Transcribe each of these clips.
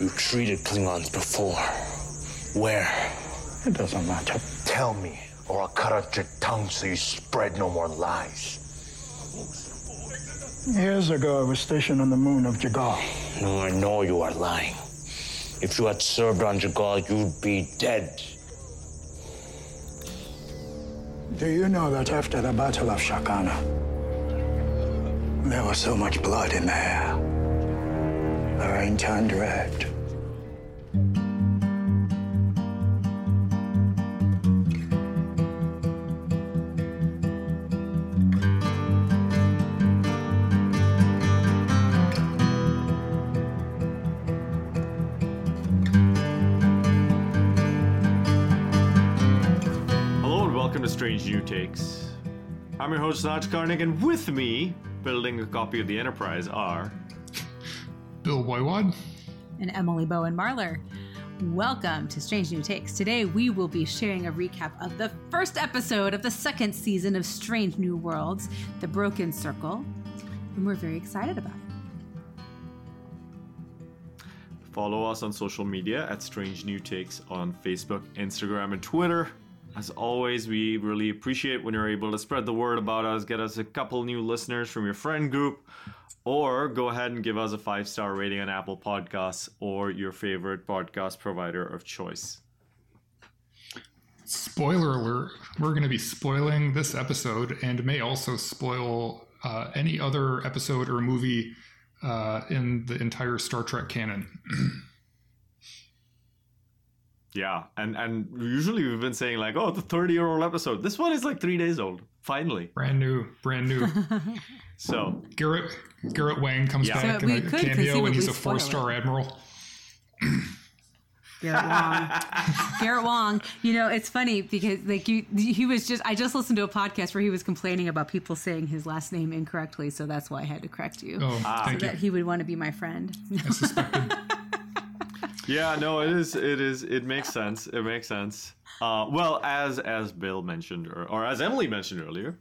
You treated Klingons before. Where? It doesn't matter. Tell me, or I'll cut out your tongue so you spread no more lies. Years ago, I was stationed on the moon of J'Gal. No, I know you are lying. If you had served on J'Gal, you'd be dead. Do you know that after the Battle of Shakana, there was so much blood in the air? The rain turned red. Hello and welcome to Strange New Takes. I'm your host, Naj Karnik, and with me, building a copy of the Enterprise, are. Bill Boywad. and Emily Bowen Marler. Welcome to Strange New Takes. Today we will be sharing a recap of the first episode of the second season of Strange New Worlds, The Broken Circle, and we're very excited about it. Follow us on social media at Strange New Takes on Facebook, Instagram, and Twitter. As always, we really appreciate when you're able to spread the word about us, get us a couple new listeners from your friend group, or go ahead and give us a five star rating on Apple Podcasts or your favorite podcast provider of choice. Spoiler alert, we're going to be spoiling this episode and may also spoil uh, any other episode or movie uh, in the entire Star Trek canon. Yeah, and and usually we've been saying like, oh, the 30 year old episode. This one is like three days old. Finally, brand new, brand new. so Garrett Garrett Wang comes Yeah. back So in we a could cameo and he's a four star admiral. Garrett Wong. Garrett Wong. You know, it's funny because like you, he was just. I just listened to a podcast where he was complaining about people saying his last name incorrectly, so that's why I had to correct you. Oh, thank so you. that he would want to be my friend. I suspected. Yeah, no, it is. It is. It makes sense. It makes sense. Uh, well, as as Bill mentioned, or, or as Emily mentioned earlier,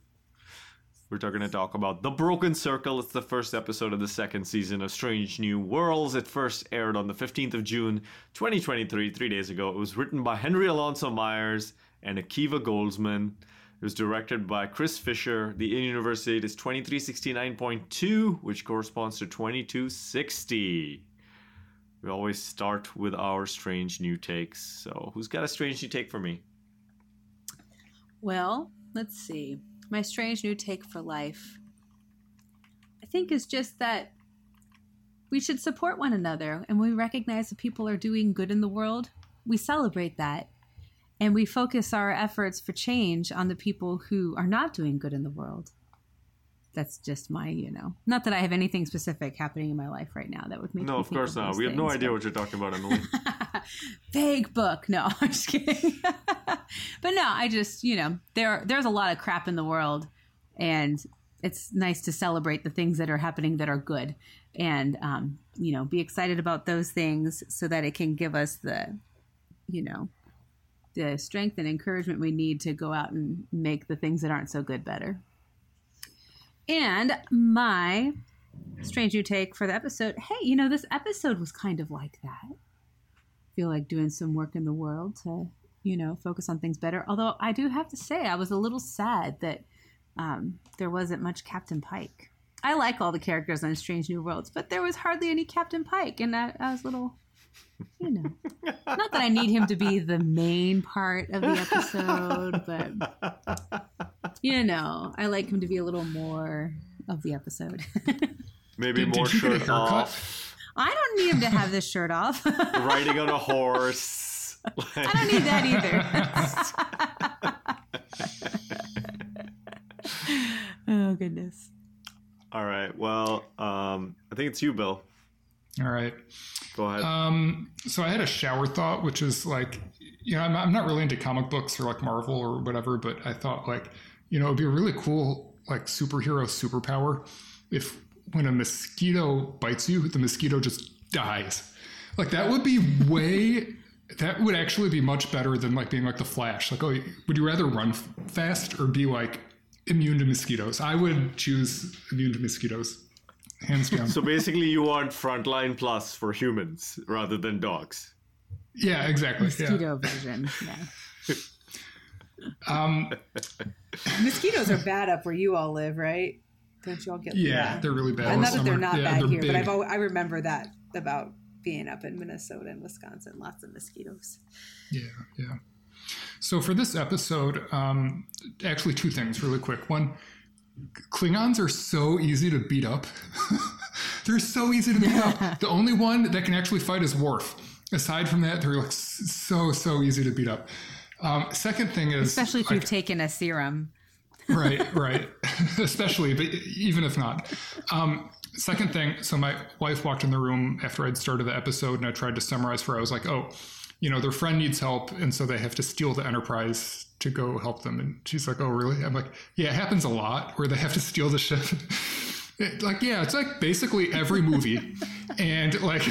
we're going to talk about the Broken Circle. It's the first episode of the second season of Strange New Worlds. It first aired on the fifteenth of June, twenty twenty three, three days ago. It was written by Henry Alonso Myers and Akiva Goldsman. It was directed by Chris Fisher. The in universe date is twenty three sixty nine point two, which corresponds to twenty two sixty. We always start with our strange new takes. So, who's got a strange new take for me? Well, let's see. My strange new take for life, I think, is just that we should support one another and we recognize that people are doing good in the world. We celebrate that and we focus our efforts for change on the people who are not doing good in the world. That's just my, you know, not that I have anything specific happening in my life right now that would make No, of course not. those We have no idea but- what you're talking about, Emily. Vague book. No, I'm just kidding. but no, I just, you know, there there's a lot of crap in the world and it's nice to celebrate the things that are happening that are good and um, you know, be excited about those things so that it can give us the you know, the strength and encouragement we need to go out and make the things that aren't so good better. And my strange new take for the episode, hey, you know, this episode was kind of like that. Feel like doing some work in the world to you know focus on things better. Although i do have to say i was a little sad that um, there wasn't much captain pike. I like all the characters on strange new worlds but there was hardly any captain pike and i, I was a little you know. Not that i need him to be the main part of the episode but you know i like him to be a little more of the episode Maybe Did- more did you get shirt haircut? off, i don't need him to have this shirt off riding on a horse. I don't need that either. oh goodness. All right. Well, um, I think it's you, Bill. All right. Go ahead. Um, so I had a shower thought, which is like, you know, I'm, I'm not really into comic books or like Marvel or whatever, but I thought like, you know, it'd be a really cool like superhero superpower if when a mosquito bites you, the mosquito just dies. Like that would be way. That would actually be much better than like being like the Flash. Like, oh, would you rather run f- fast or be like immune to mosquitoes? I would choose immune to mosquitoes. hands down. So basically, you want Frontline Plus for humans rather than dogs. yeah, exactly. Yeah. Mosquito version. Yeah. Um, Mosquitoes are bad up where you all live, right? Don't you all get? yeah, they're really bad. And not that they're not Yeah, bad they're here, but. I've always, I remember that about being up in Minnesota and Wisconsin. Lots of mosquitoes. Yeah, yeah. So for this episode, um, actually two things really quick. One, Klingons are so easy to beat up. they're so easy to beat up. The only one that can actually fight is Worf. Aside from that, they're like so so easy to beat up. Um, second thing is Especially if you've taken a serum. right, right. Especially, but even if not. Um, second thing, so my wife walked in the room after I'd started the episode and I tried to summarize for her. I was like, oh, you know, their friend needs help, and so they have to steal the Enterprise to go help them. And she's like, oh, really? I'm like, yeah, it happens a lot where they have to steal the ship. It- like, yeah, it's like basically every movie. and like,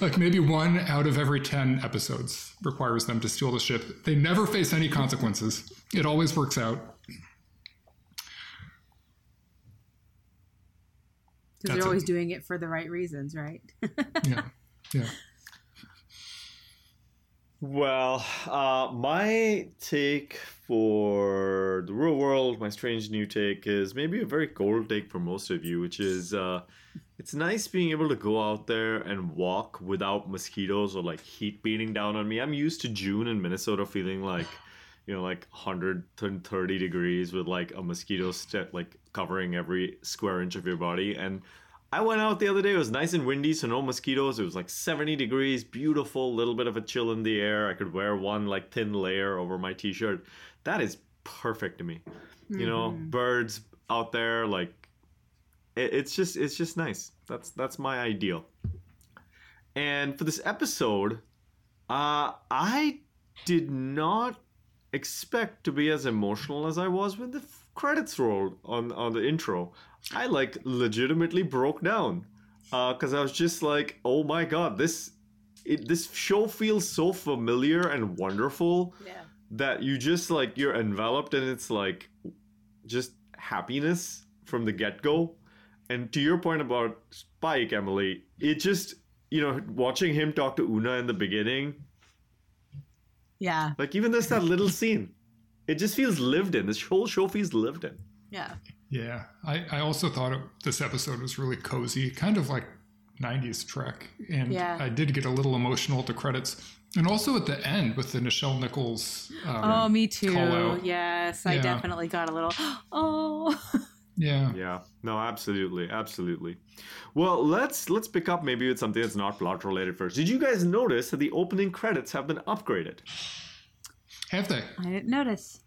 like maybe one out of every 10 episodes requires them to steal the ship. They never face any consequences. It always works out. Because they're always it. doing it for the right reasons, right? Yeah. Yeah. Well, uh, my take for the real world, my strange new take, is maybe a very cold take for most of you, which is uh, it's nice being able to go out there and walk without mosquitoes or like heat beating down on me. I'm used to June in Minnesota feeling like, you know, like 130 degrees with like a mosquito st- like covering every square inch of your body. And I went out the other day. It was nice and windy, so no mosquitoes. It was like 70 degrees, beautiful, little bit of a chill in the air. I could wear one like thin layer over my t-shirt. That is perfect to me. You know, birds out there like it, it's just it's just nice. That's that's my ideal. And for this episode, uh I did not expect to be as emotional as I was when the f- credits rolled on on the intro. I like legitimately broke down because I was just like, oh my god, this it, this show feels so familiar and wonderful Yeah. That you just like you're enveloped and its like just happiness from the get go. And to your point about Spike, Emily, it just you know watching him talk to Una in the beginning, Yeah. like even there's that little scene, it just feels lived in. This whole show feels lived in. Yeah. Yeah. I, I also thought it, this episode was really cozy, kind of like 90s Trek. And Yeah. I did get a little emotional at the credits. And also at the end with the Nichelle Nichols. Um, Oh, me too. call out. Yes, I Yeah. definitely got a little. Oh. Yeah. Yeah, no, absolutely, absolutely. Well, let's let's pick up maybe with something that's not plot related first. Did you guys notice that the opening credits have been upgraded? Have they? I didn't notice.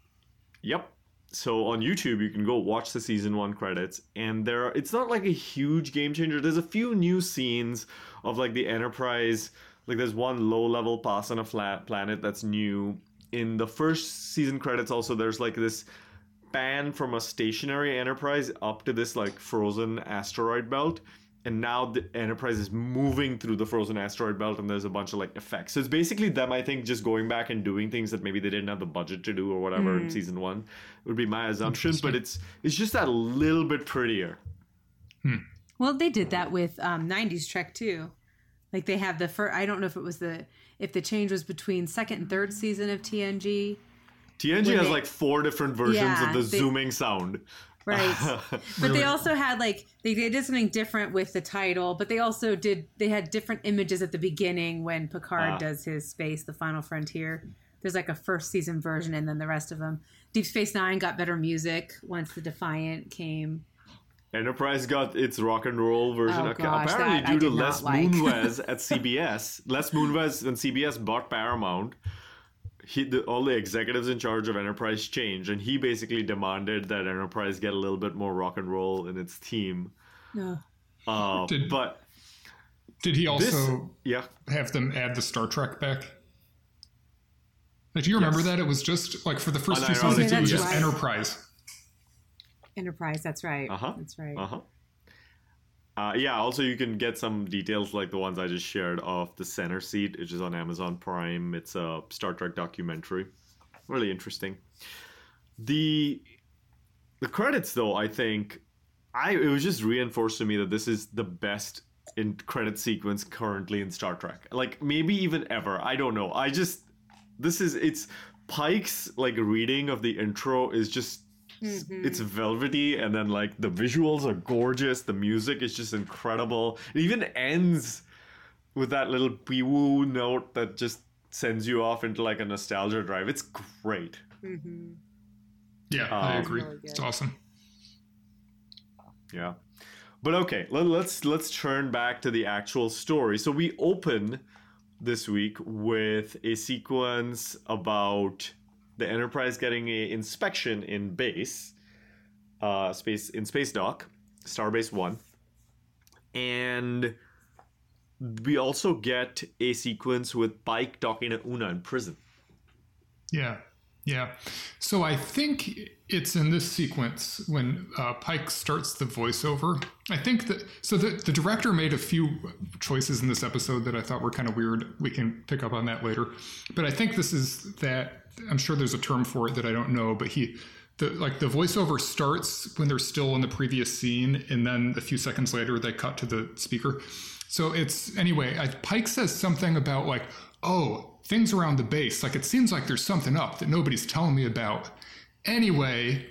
Yep. So on YouTube, you can go watch the season one credits, and there are, it's not like a huge game changer. There's a few new scenes of like the Enterprise. Like there's one low level pass on a flat planet that's new. In the first season credits, also there's like this pan from a stationary Enterprise up to this like frozen asteroid belt. And now the Enterprise is moving through the frozen asteroid belt, and there's a bunch of like effects. So it's basically them, I think, just going back and doing things that maybe they didn't have the budget to do or whatever in season one. Would be my assumption, but it's it's just that little bit prettier. Well, they did that with um, '90s Trek too. Like they have the first. I don't know if it was the if the change was between second and third season of TNG. TNG When has they- like four different versions Yeah, of the they- zooming sound. Right. but they also had like they, they did something different with the title, but they also did they had different images at the beginning when Picard Ah. does his space, the final frontier. There's like a first season version and then the rest of them. Deep Space Nine got better music once the Defiant came. Enterprise got its rock and roll version. Oh, Okay, gosh, Apparently, that due to did not Les like. Moonves at CBS, Les Moonves when CBS bought Paramount, he the, all the executives in charge of Enterprise changed, and he basically demanded that Enterprise get a little bit more rock and roll in its theme. No. Uh, Did- but Did he also this, yeah, have them add the Star Trek back? Like, do you remember Yes. that? It was just like for the first two seasons, it was that's just right. Enterprise. Enterprise, that's right. Uh-huh. That's right. Uh huh. Uh, yeah, also you can get some details like the ones I just shared of the center seat, which is on Amazon Prime. It's a Star Trek documentary. Really interesting. The the credits though, I think I it was just reinforced to me that this is the best in credit sequence currently in Star Trek. Like maybe even ever. I don't know. I just this is it's Pike's like reading of the intro is just it's velvety and then like the visuals are gorgeous the music is just incredible it even ends with that little woo note that just sends you off into like a nostalgia drive it's great Yeah, I Um, agree. Really. It's awesome. Yeah. But okay, let, let's let's turn back to the actual story. So we open this week with a sequence about the Enterprise getting a inspection in base, uh, space in space dock, Starbase One, and we also get a sequence with Pike talking to Una in prison. Yeah, yeah. So I think it's in this sequence when uh, Pike starts the voiceover. I think that so the the director made a few choices in this episode that I thought were kind of weird. We can pick up on that later, but I think this is that. I'm sure there's a term for it that I don't know, but he. The, like the voiceover starts when they're still in the previous scene, and then a few seconds later they cut to the speaker. So it's anyway. I, Pike says something about like, "Oh, things around the base. Like it seems like there's something up that nobody's telling me about." Anyway,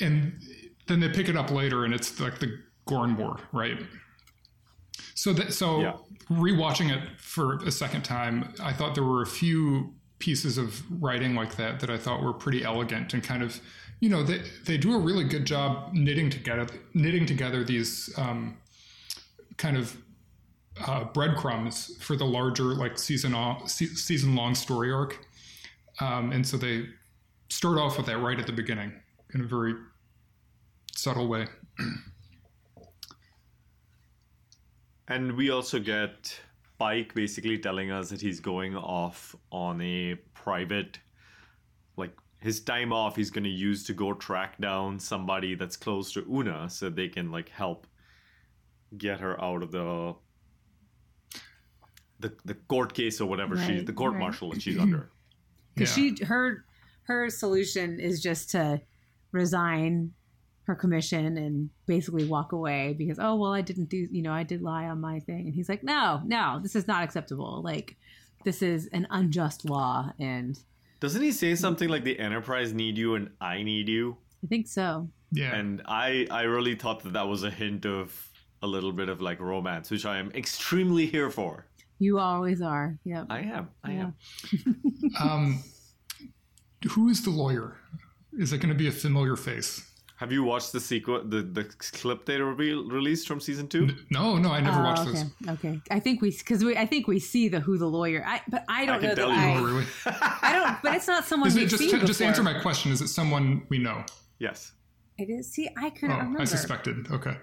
and then they pick it up later, and it's like the Gorn War, right? So that so Yeah. rewatching it for a second time, I thought there were a few pieces of writing like that that I thought were pretty elegant and kind of, you know, they they do a really good job knitting together knitting together these um, kind of uh, breadcrumbs for the larger like season on, se- season long story arc, um, and so they start off with that right at the beginning in a very subtle way. And we also get Pike basically telling us that he's going off on a private, like his time off, he's going to use to go track down somebody that's close to Una so they can like help get her out of the the, the court case or whatever she's Right, the court right. martial that she's under. because Yeah. she her her solution is just to resign her commission and basically walk away because oh well I didn't do you know I did lie on my thing and he's like no no this is not acceptable like this is an unjust law and Doesn't he say something like the Enterprise need you and I need you? I think so Yeah. And I I really thought that that was a hint of a little bit of like romance, which I am extremely here for. You always are yep I am. I Yeah. am. Um, who is the lawyer? Is it going to be a familiar face? Have you watched the sequel, the the clip they re- released from season two? No, no, I never Oh, watched okay this. okay I think we because we I think we see the who the lawyer I but I don't can know that. I Oh, really? I don't but it's not someone Is we've just seen just before. answer my question? Is it someone we know? Yes. it is see I couldn't Oh, remember I suspected. Okay.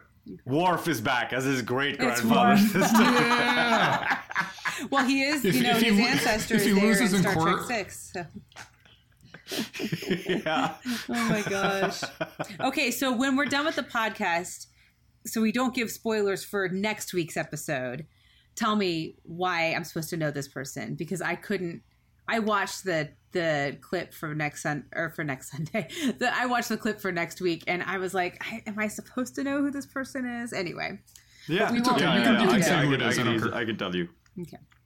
Worf is back as his great It's grandfather. Yeah. Well, he is, If- you know, if he his lo- ancestor if he loses in in Star court- Trek Six. So. yeah. Oh my gosh. Okay, so when we're done with the podcast, so we don't give spoilers for next week's episode. Tell me why I'm supposed to know this person because I couldn't. I watched the the clip for next sun or for next Sunday. The, I watched the clip for next week, and I was like, I, "Am I supposed to know who this person is?" Anyway, Yeah. we won't- yeah, we yeah, yeah. I can- I can- it I can don't easily- care. I can tell you. Okay.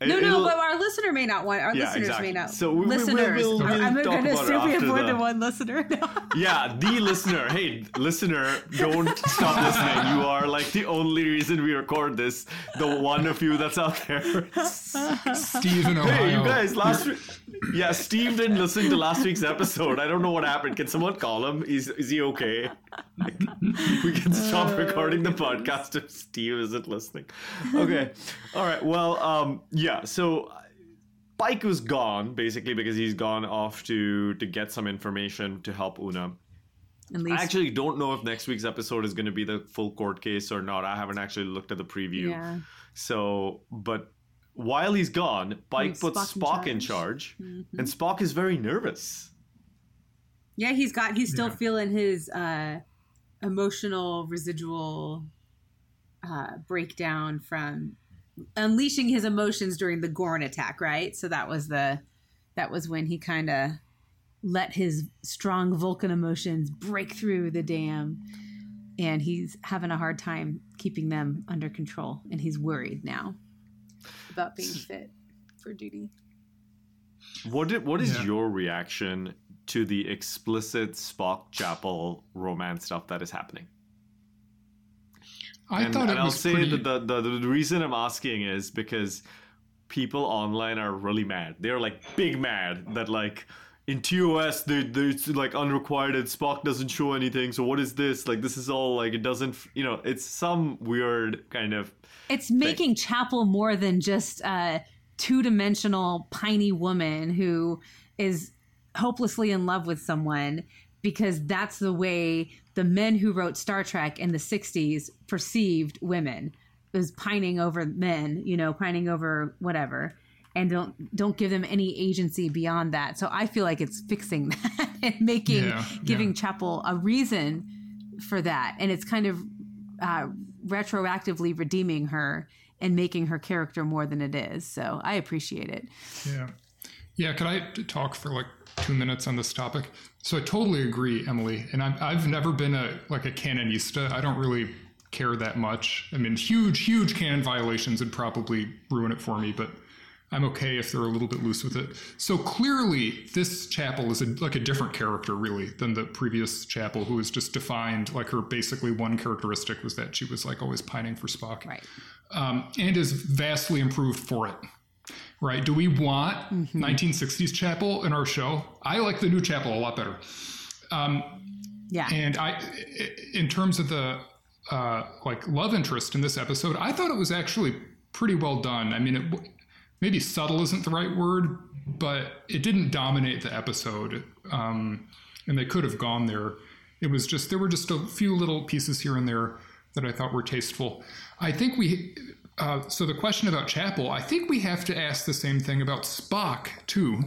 It- No, no, it'll- but our listener may not want. Our Yeah, listeners exactly. may not. So we- we- we'll- listeners. we'll- we'll I'm talk going to about it assume we have more the- than one listener. Yeah, the listener. Hey, listener, don't stop listening. You are like the only reason we record this. The one of you that's out there. Steve in Ohio. Hey, you guys, last week. Yeah, Steve didn't listen to last week's episode. I don't know what happened. Can someone call him? Is is he okay? We can stop recording the podcast if Steve isn't listening. Okay. All right. Well, um, yeah. So Pike was gone basically because he's gone off to to get some information to help Una. At I actually don't know if next week's episode is going to be the full court case or not. I haven't actually looked at the preview. yeah. So, but while he's gone, Pike Leaves puts Spock in Spock in charge. charge, and Spock is very nervous. Yeah, he's got. He's still Yeah. feeling his uh, emotional residual uh, breakdown from unleashing his emotions during the Gorn attack. Right. So that was the that was when he kind of let his strong Vulcan emotions break through the dam. and he's having a hard time keeping them under control, and he's worried now about being fit for duty. What did, what is Yeah. your reaction to the explicit Spock Chapel romance stuff that is happening? I and, thought and it I'll was say pretty. that the, the the reason I'm asking is because people online are really mad. They're like big mad that like in TOS they they it's like unrequited. Spock doesn't show anything. So what is this? Like this is all like it doesn't. You know, it's some weird kind of. It's making Chapel more than just a two dimensional piney woman who is hopelessly in love with someone because that's the way the men who wrote Star Trek in the 60s perceived women as pining over men, you know, pining over whatever and don't don't give them any agency beyond that. So I feel like it's fixing that and making Yeah, giving yeah. Chapel a reason for that and it's kind of uh, retroactively redeeming her and making her character more than it is. So I appreciate it. Yeah. Yeah. Could I talk for like two minutes on this topic? So I totally agree, Emily. And I'm, I've never been a like a canonista. I don't really care that much. I mean, huge, huge canon violations would probably ruin it for me, but I'm okay if they're a little bit loose with it. So clearly, this chapel is a, like a different character, really, than the previous chapel, who was just defined like her basically one characteristic was that she was like always pining for Spock Right. um, and is vastly improved for it. Right? Do we want 1960s Chapel in our show? I like the new Chapel a lot better. Yeah. And I, in terms of the uh, like love interest in this episode, I thought it was actually pretty well done. I mean, it maybe subtle isn't the right word, but it didn't dominate the episode, um, and they could have gone there. It was just there were just a few little pieces here and there that I thought were tasteful. I think we. Uh, so the question about Chapel, I think we have to ask the same thing about Spock too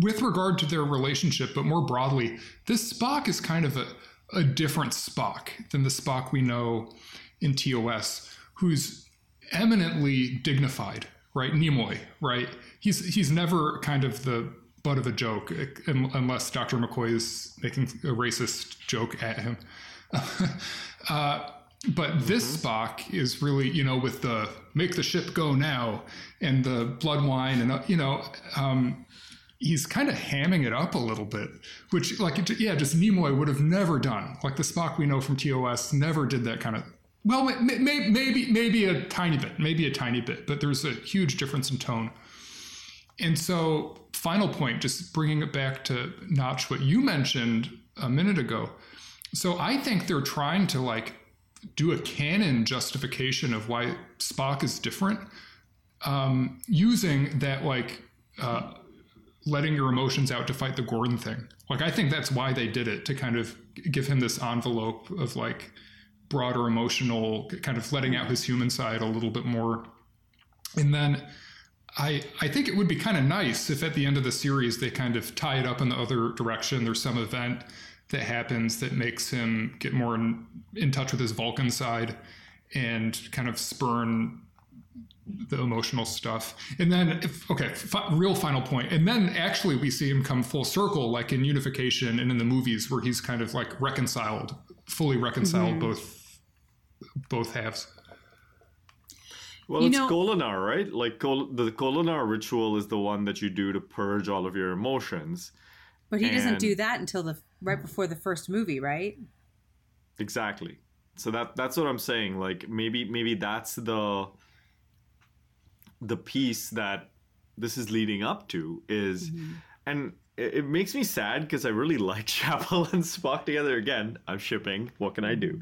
with regard to their relationship, but more broadly, this Spock is kind of a, a different Spock than the Spock we know in TOS, who's eminently dignified, right? Nimoy, right? He's he's never kind of the butt of a joke, unless Dr. McCoy is making a racist joke at him. uh, but this Spock is really, you know, with the make the ship go now and the blood wine and, uh, you know, um, he's kind of hamming it up a little bit, which, like, it- yeah, just Nimoy would have never done. Like the Spock we know from TOS never did that kind of. Well, may, may, maybe maybe a tiny bit, maybe a tiny bit, but there's a huge difference in tone. And so, final point, just bringing it back to Notch, what you mentioned a minute ago. So I think they're trying to like do a canon justification of why Spock is different, um, using that like uh, letting your emotions out to fight the Gorn thing. Like I think that's why they did it to kind of give him this envelope of like broader emotional, kind of letting out his human side a little bit more. And then I I think it would be kind of nice if at the end of the series they kind of tie it up in the other direction. There's some event that happens that makes him get more in, in touch with his Vulcan side and kind of spurn the emotional stuff. And then, if, okay, fi- real final point. And then actually we see him come full circle, like in Unification and in the movies, where he's kind of like reconciled, fully reconciled mm-hmm. both both halves. Well, You it's know- Kolinahr, right? Like Kol- the Kolinahr ritual is the one that you do to purge all of your emotions. But he doesn't do that until the right before the first movie, right? Exactly. So that that's what I'm saying. Like maybe maybe that's the the piece that this is leading up to is and it, it makes me sad because I really like Chapel and Spock together again. I'm shipping. What can I do?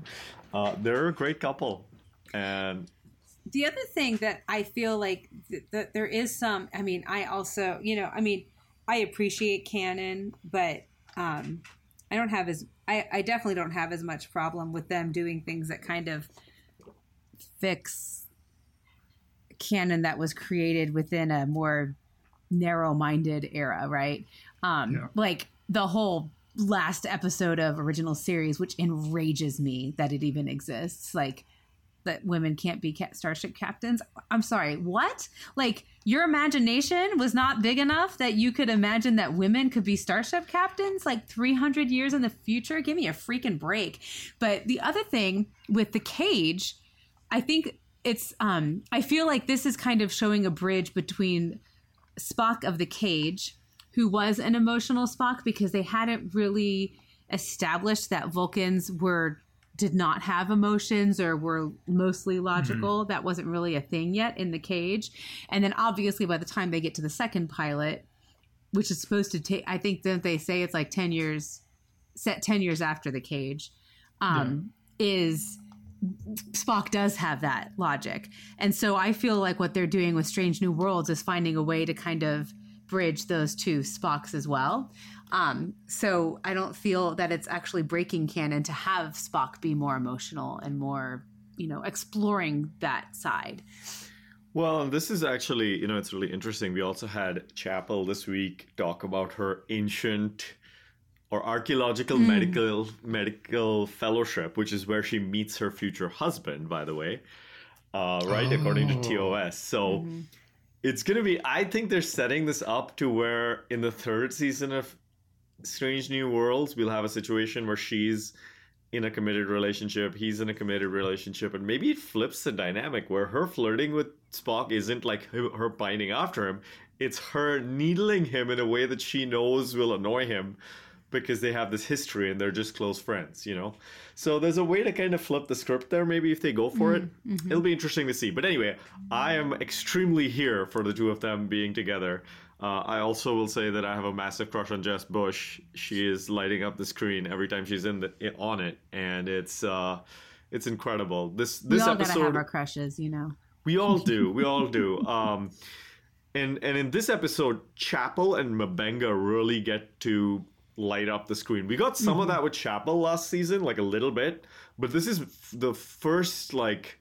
Uh, they're a great couple. And the other thing that I feel like th- that there is some, I mean, I also, you know, I mean, I appreciate canon, but um, I don't have as, I, I definitely don't have as much problem with them doing things that kind of fix canon that was created within a more narrow-minded era, right? Um, Yeah. Like the whole last episode of original series, which enrages me that it even exists. Like that women can't be starship captains. I'm sorry, what? Like your imagination was not big enough that you could imagine that women could be starship captains like 300 years in the future? Give me a freaking break. But the other thing with the cage, I think it's um I feel like this is kind of showing a bridge between Spock of the cage, who was an emotional Spock because they hadn't really established that Vulcans were did not have emotions or were mostly logical. That wasn't really a thing yet in the cage. And then obviously by the time they get to the second pilot, which is supposed to take I think don't they say it's like 10 years set 10 years after the cage um is Spock does have that logic. And so I feel like what they're doing with Strange New Worlds is finding a way to kind of bridge those two Spocks as well. Um, so I don't feel that it's actually breaking canon to have Spock be more emotional and more, you know, exploring that side. Well, this is actually, you know, it's really interesting. We also had Chapel this week talk about her ancient or archaeological medical medical fellowship, which is where she meets her future husband, by the way. Uh, right, according to TOS. So it's gonna be. I think they're setting this up to where in the third season of Strange New Worlds, we'll have a situation where she's in a committed relationship, he's in a committed relationship, and maybe it flips the dynamic where her flirting with Spock isn't like her pining after him, it's her needling him in a way that she knows will annoy him because they have this history and they're just close friends, you know? So there's a way to kind of flip the script there, maybe if they go for it. Mm-hmm, mm-hmm. It'll be interesting to see. But anyway, I am extremely here for the two of them being together. Uh, I also will say that I have a massive crush on Jess Bush. She is lighting up the screen every time she's in the on it, and it's uh, it's incredible. This We this all episode, gotta have our crushes, you know. we all do. We all do. Um, and and in this episode, Chapel and M'Benga really get to light up the screen. We got some of that with Chapel last season, like a little bit, but this is f- the first like.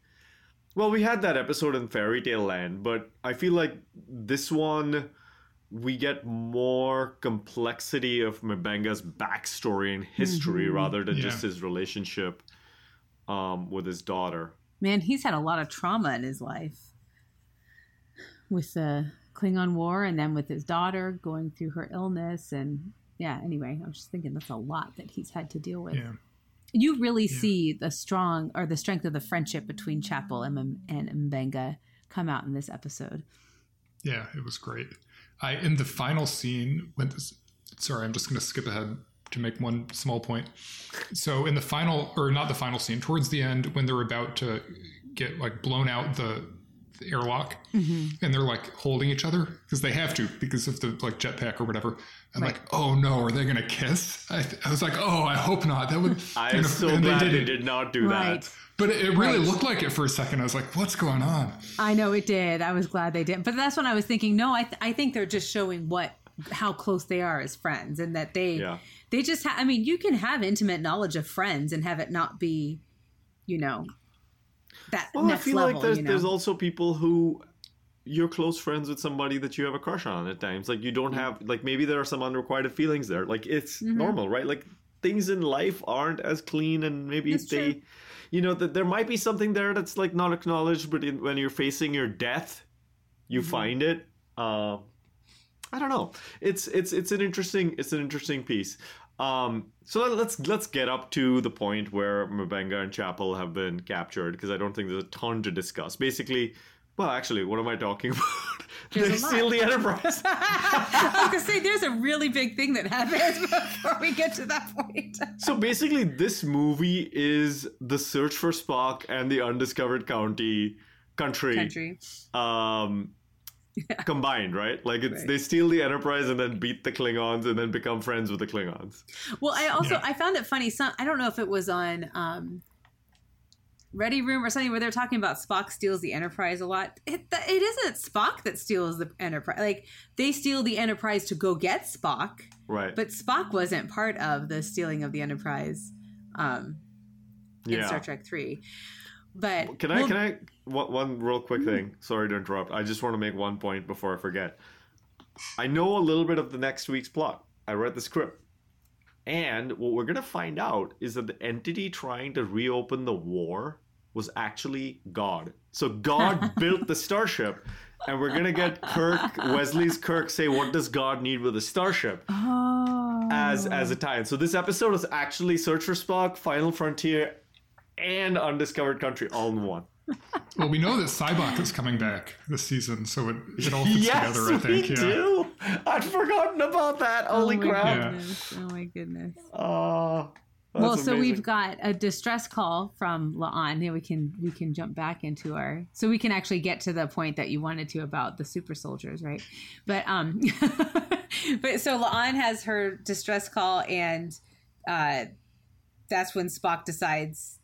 Well, we had that episode in Fairy Tale Land, but I feel like this one we get more complexity of M'Benga's backstory and history rather than Yeah. just his relationship um, with his daughter. Man, he's had a lot of trauma in his life with the Klingon War and then with his daughter going through her illness. And yeah, anyway, I was just thinking that's a lot that he's had to deal with. Yeah. You really see the strong or the strength of the friendship between Chapel and, M- and M'Benga come out in this episode. Yeah, it was great. I in the final scene when this sorry, I'm just gonna skip ahead to make one small point. So in the final or not the final scene, towards the end when they're about to get like blown out the, the airlock mm-hmm. and they're like holding each other because they have to because of the like jetpack or whatever. I'm like, oh no, are they gonna kiss? I, I was like, oh, I hope not. That would. I'm and- so and glad they, didn't. did not do Right. that. But it really Right. looked like it for a second. I was like, what's going on? I know it did. I was glad they did. But that's when I was thinking, no, I, th- I think they're just showing what how close they are as friends and that they Yeah. they just ha- I mean, you can have intimate knowledge of friends and have it not be, you know, that Well, next I feel level, like there's you know. there's also people who you're close friends with somebody that you have a crush on at times. Like you don't have like maybe there are some unrequited feelings there. Like it's Mm-hmm. normal, right? Like things in life aren't as clean, and maybe they, true. you know, that there might be something there that's like not acknowledged, but in, when you're facing your death, you Mm-hmm. find it. Uh, I don't know. It's it's it's an interesting it's an interesting piece. Um, so let- let's let's get up to the point where M'Benga and Chapel have been captured because I don't think there's a ton to discuss. Basically, well, actually, what am I talking about? There's they steal the Enterprise. I was gonna say there's a really big thing that happens before we get to that point. so basically, this movie is the search for Spock and the undiscovered county country, Country. um combined right like it's they steal the enterprise and then beat the klingons and then become friends with the klingons Well, I also Yeah. I found it funny. Some I don't know if it was on um, Ready Room or something where they're talking about Spock steals the Enterprise a lot. It, it isn't Spock that steals the Enterprise. Like they steal the Enterprise to go get Spock, right but Spock wasn't part of the stealing of the Enterprise um, in yeah Star Trek Three. But Can I? well, Can I? One, one real quick hmm. thing. Sorry to interrupt. I just want to make one point before I forget. I know a little bit of the next week's plot. I read the script, and what we're gonna find out is that the entity trying to reopen the war was actually God. So God built the starship, and we're gonna get Kirk, Wesley's Kirk, say, "What does God need with a starship?" Oh. As as a tie-in. So this episode is actually Search for Spock, Final Frontier, and Undiscovered Country all in one. Well, we know that Sybok is coming back this season, so it, it all fits yes, together. I think. we yeah. do. I'd forgotten about that. Holy oh my crap! Yeah. Goodness. Oh my goodness. Oh, well, that's so we've got a distress call from La'an. Yeah, we can we can jump back into our so we can actually get to the point that you wanted to about the super soldiers, right? But um, but so La'an has her distress call, and uh, that's when Spock decides.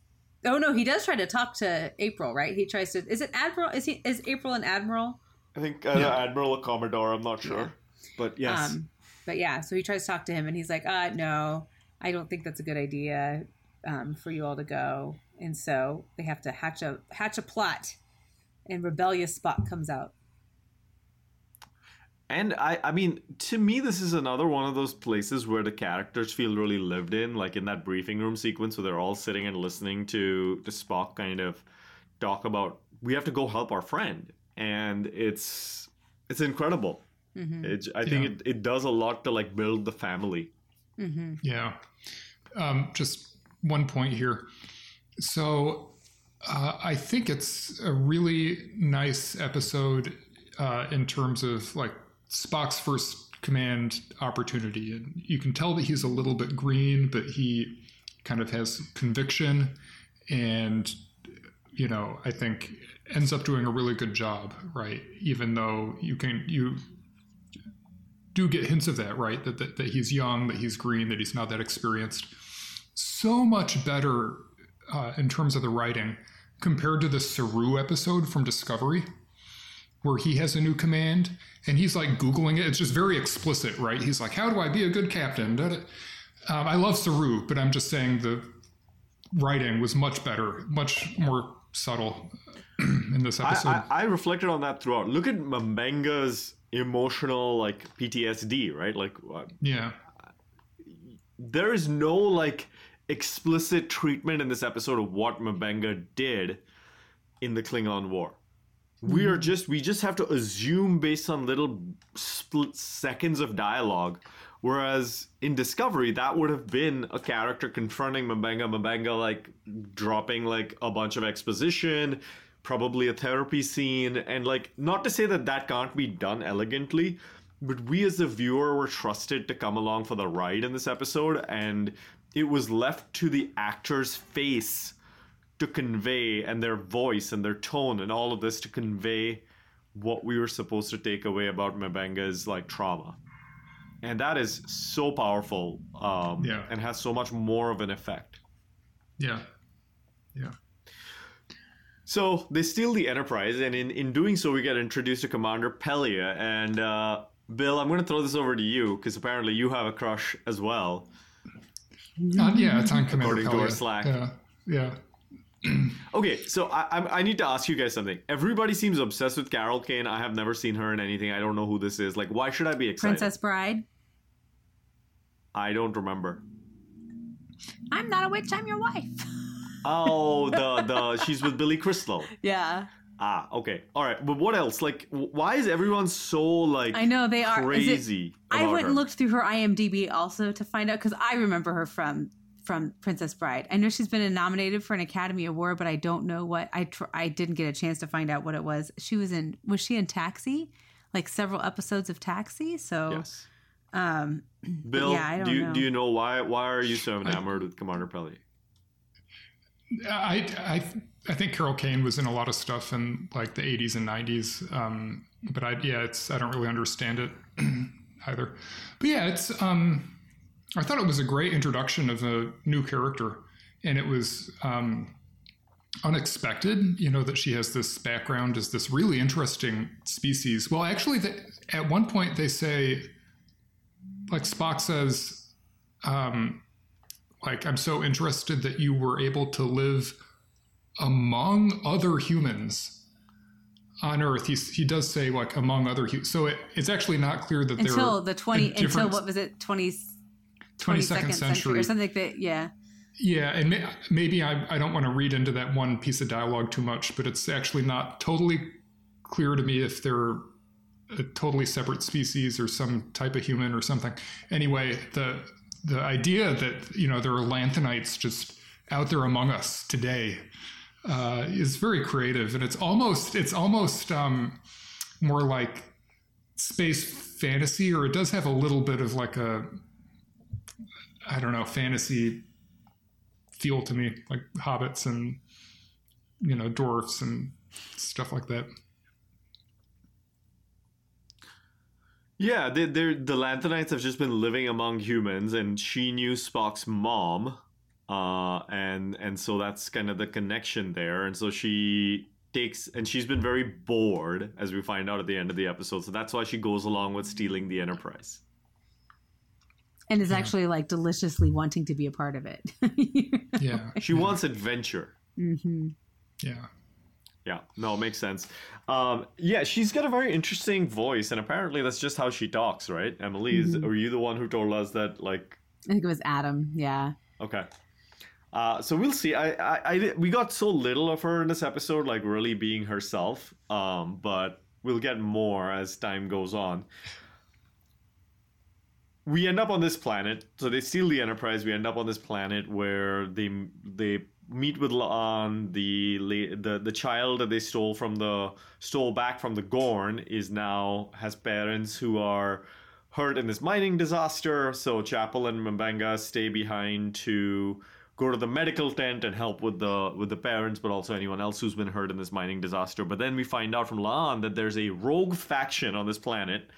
Oh no, he does try to talk to April, right? He tries to. Is it Admiral? Is he? Is April an admiral? I think uh, Admiral or Commodore. I'm not sure, but yes. Um, but yeah, so he tries to talk to him, and he's like, "Uh, no, I don't think that's a good idea um, for you all to go." And so they have to hatch a hatch a plot, and rebellious Spock comes out. And I, I mean, to me, this is another one of those places where the characters feel really lived in, like in that briefing room sequence where they're all sitting and listening to to Spock kind of talk about we have to go help our friend, and it's it's incredible. It's, I think Yeah. it, it does a lot to like build the family. Yeah. Um, just one point here. So uh, I think it's a really nice episode uh, in terms of like Spock's first command opportunity. And you can tell that he's a little bit green, but he kind of has conviction and, you know, I think ends up doing a really good job, right? Even though you can, you do get hints of that, right? That, that, that he's young, that he's green, that he's not that experienced. So much better uh, in terms of the writing compared to the Saru episode from Discovery, where he has a new command and he's like Googling it. It's just very explicit, right? He's like, How do I be a good captain? Um, I love Saru, but I'm just saying the writing was much better, much more subtle in this I, episode. I, I reflected on that throughout. Look at M'Benga's emotional like PTSD, right? Like uh, yeah. there is no like explicit treatment in this episode of what M'Benga did in the Klingon War. We are hmm. just we just have to assume based on little split seconds of dialogue. Whereas in Discovery, that would have been a character confronting M'Benga, M'Benga like dropping like a bunch of exposition, probably a therapy scene, and like not to say that that can't be done elegantly, but we as the viewer were trusted to come along for the ride in this episode, and it was left to the actor's face to convey and their voice and their tone and all of this to convey what we were supposed to take away about M'Benga's like trauma. And that is so powerful um, Yeah. and has so much more of an effect. Yeah. Yeah. So they steal the Enterprise, and in, in doing so, we get introduced to Commander Pelia. And uh, Bill, I'm going to throw this over to you because apparently you have a crush as well. Uh, yeah, it's on Commander According to our Slack. Yeah. Yeah. Okay, so I, I I need to ask you guys something. Everybody seems obsessed with Carol Kane. I have never seen her in anything. I don't know who this is. Like, why should I be excited? Princess Bride. I don't remember. I'm not a witch. I'm your wife. Oh, the the she's with Billy Crystal. Yeah, Ah, okay, all right. But what else? Like, why is everyone so like I know they are. It- crazy? I went her? and looked through her IMDb also to find out because I remember her from from Princess Bride. I know she's been nominated for an Academy Award, but I don't know what I tr- I didn't get a chance to find out what it was. She was in was she in Taxi? Like several episodes of Taxi. So Yes. um Bill, yeah, I don't do you know. do you know why why are you so enamored with Commander Pelly? I, I I think Carol Kane was in a lot of stuff in like the 80s and 90s, um, but I yeah, it's I don't really understand it either. But yeah, it's um, I thought it was a great introduction of a new character, and it was um, unexpected. You know that she has this background as this really interesting species. Well, actually, the, at one point they say, like Spock says. Um, like i'm so interested that you were able to live among other humans on earth He's, he does say like among other humans so it, it's actually not clear that until they're the 20 a until what was it 20 22nd 22nd century, century. Or something like that yeah. Yeah, and may, maybe I, I don't want to read into that one piece of dialogue too much, but it's actually not totally clear to me if they're a totally separate species or some type of human or something. Anyway, the the idea that you know there are lanthanites just out there among us today uh, is very creative, and it's almost it's almost um, more like space fantasy, or it does have a little bit of like a I don't know fantasy feel to me, like hobbits and you know dwarfs and stuff like that. Yeah, they, they're, the Lanthanites have just been living among humans, and she knew Spock's mom, uh, and and so that's kind of the connection there. And so she takes, and she's been very bored, as we find out at the end of the episode. So that's why she goes along with stealing the Enterprise. And is actually like deliciously wanting to be a part of it. Yeah, She wants adventure. hmm yeah. Yeah, no, it makes sense. Um, yeah, she's got a very interesting voice, and apparently that's just how she talks, right? Emily, is, were you the one who told us that? Like, I think it was Adam. Yeah. okay, uh, so we'll see. I, I, I, we got so little of her in this episode, like really being herself. Um, but we'll get more as time goes on. We end up on this planet, so they steal the Enterprise. We end up on this planet where they they meet with La'an, the the the child that they stole from the stole back from the Gorn is now has parents who are hurt in this mining disaster. So Chapel and M'Benga stay behind to go to the medical tent and help with the with the parents, but also anyone else who's been hurt in this mining disaster. But then we find out from La'an that there's a rogue faction on this planet.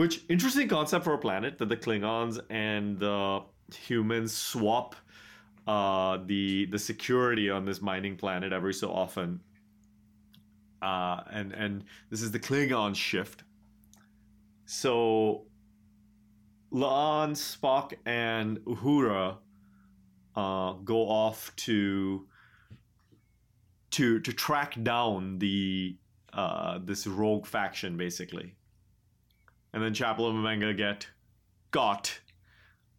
Which interesting concept for a planet that the Klingons and the humans swap uh, the the security on this mining planet every so often. Uh, and and this is the Klingon shift. So La'an, Spock, and Uhura uh, go off to to to track down the uh, this rogue faction, basically. And then Chapel and M'Benga get got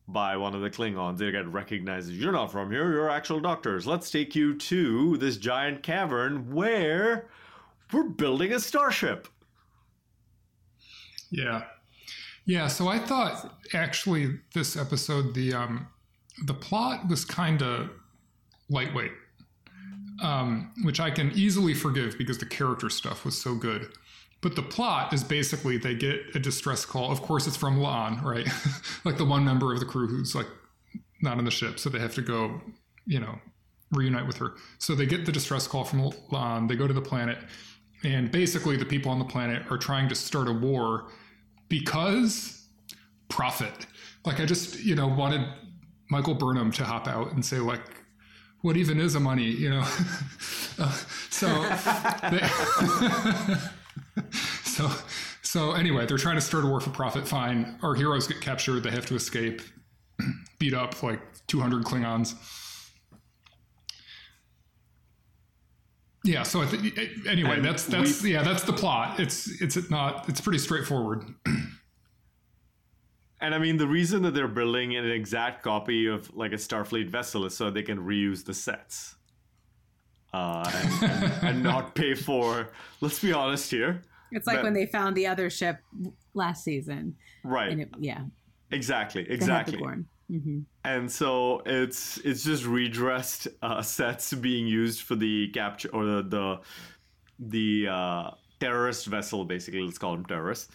by one of the Klingons. They get recognized as you're not from here, you're actual doctors. Let's take you to this giant cavern where we're building a starship. Yeah. Yeah, so I thought actually this episode the um the plot was kind of lightweight. Um, which I can easily forgive because the character stuff was so good. But the plot is basically they get a distress call. Of course, it's from La'an, right? like the one member of the crew who's like not on the ship, so they have to go, you know, reunite with her. So they get the distress call from La'an. They go to the planet, and basically the people on the planet are trying to start a war because profit. Like I just, you know, wanted Michael Burnham to hop out and say like, what even is a money, you know? uh, so, they, so, so anyway, they're trying to start a war for profit. Fine. Our heroes get captured. They have to escape, beat up like 200 Klingons. Yeah. So I think anyway, And that's that's we- yeah, that's the plot. It's it's not it's pretty straightforward. And I mean, the reason that they're building an exact copy of like a Starfleet vessel is so they can reuse the sets. Uh, and, and, and not pay for, let's be honest here. It's like But- when they found the other ship last season. Right. And it, yeah, exactly. they had Exactly. the Gorn. hmm and so it's it's just redressed uh, sets being used for the capture or the the, the uh, terrorist vessel basically let's call them terrorists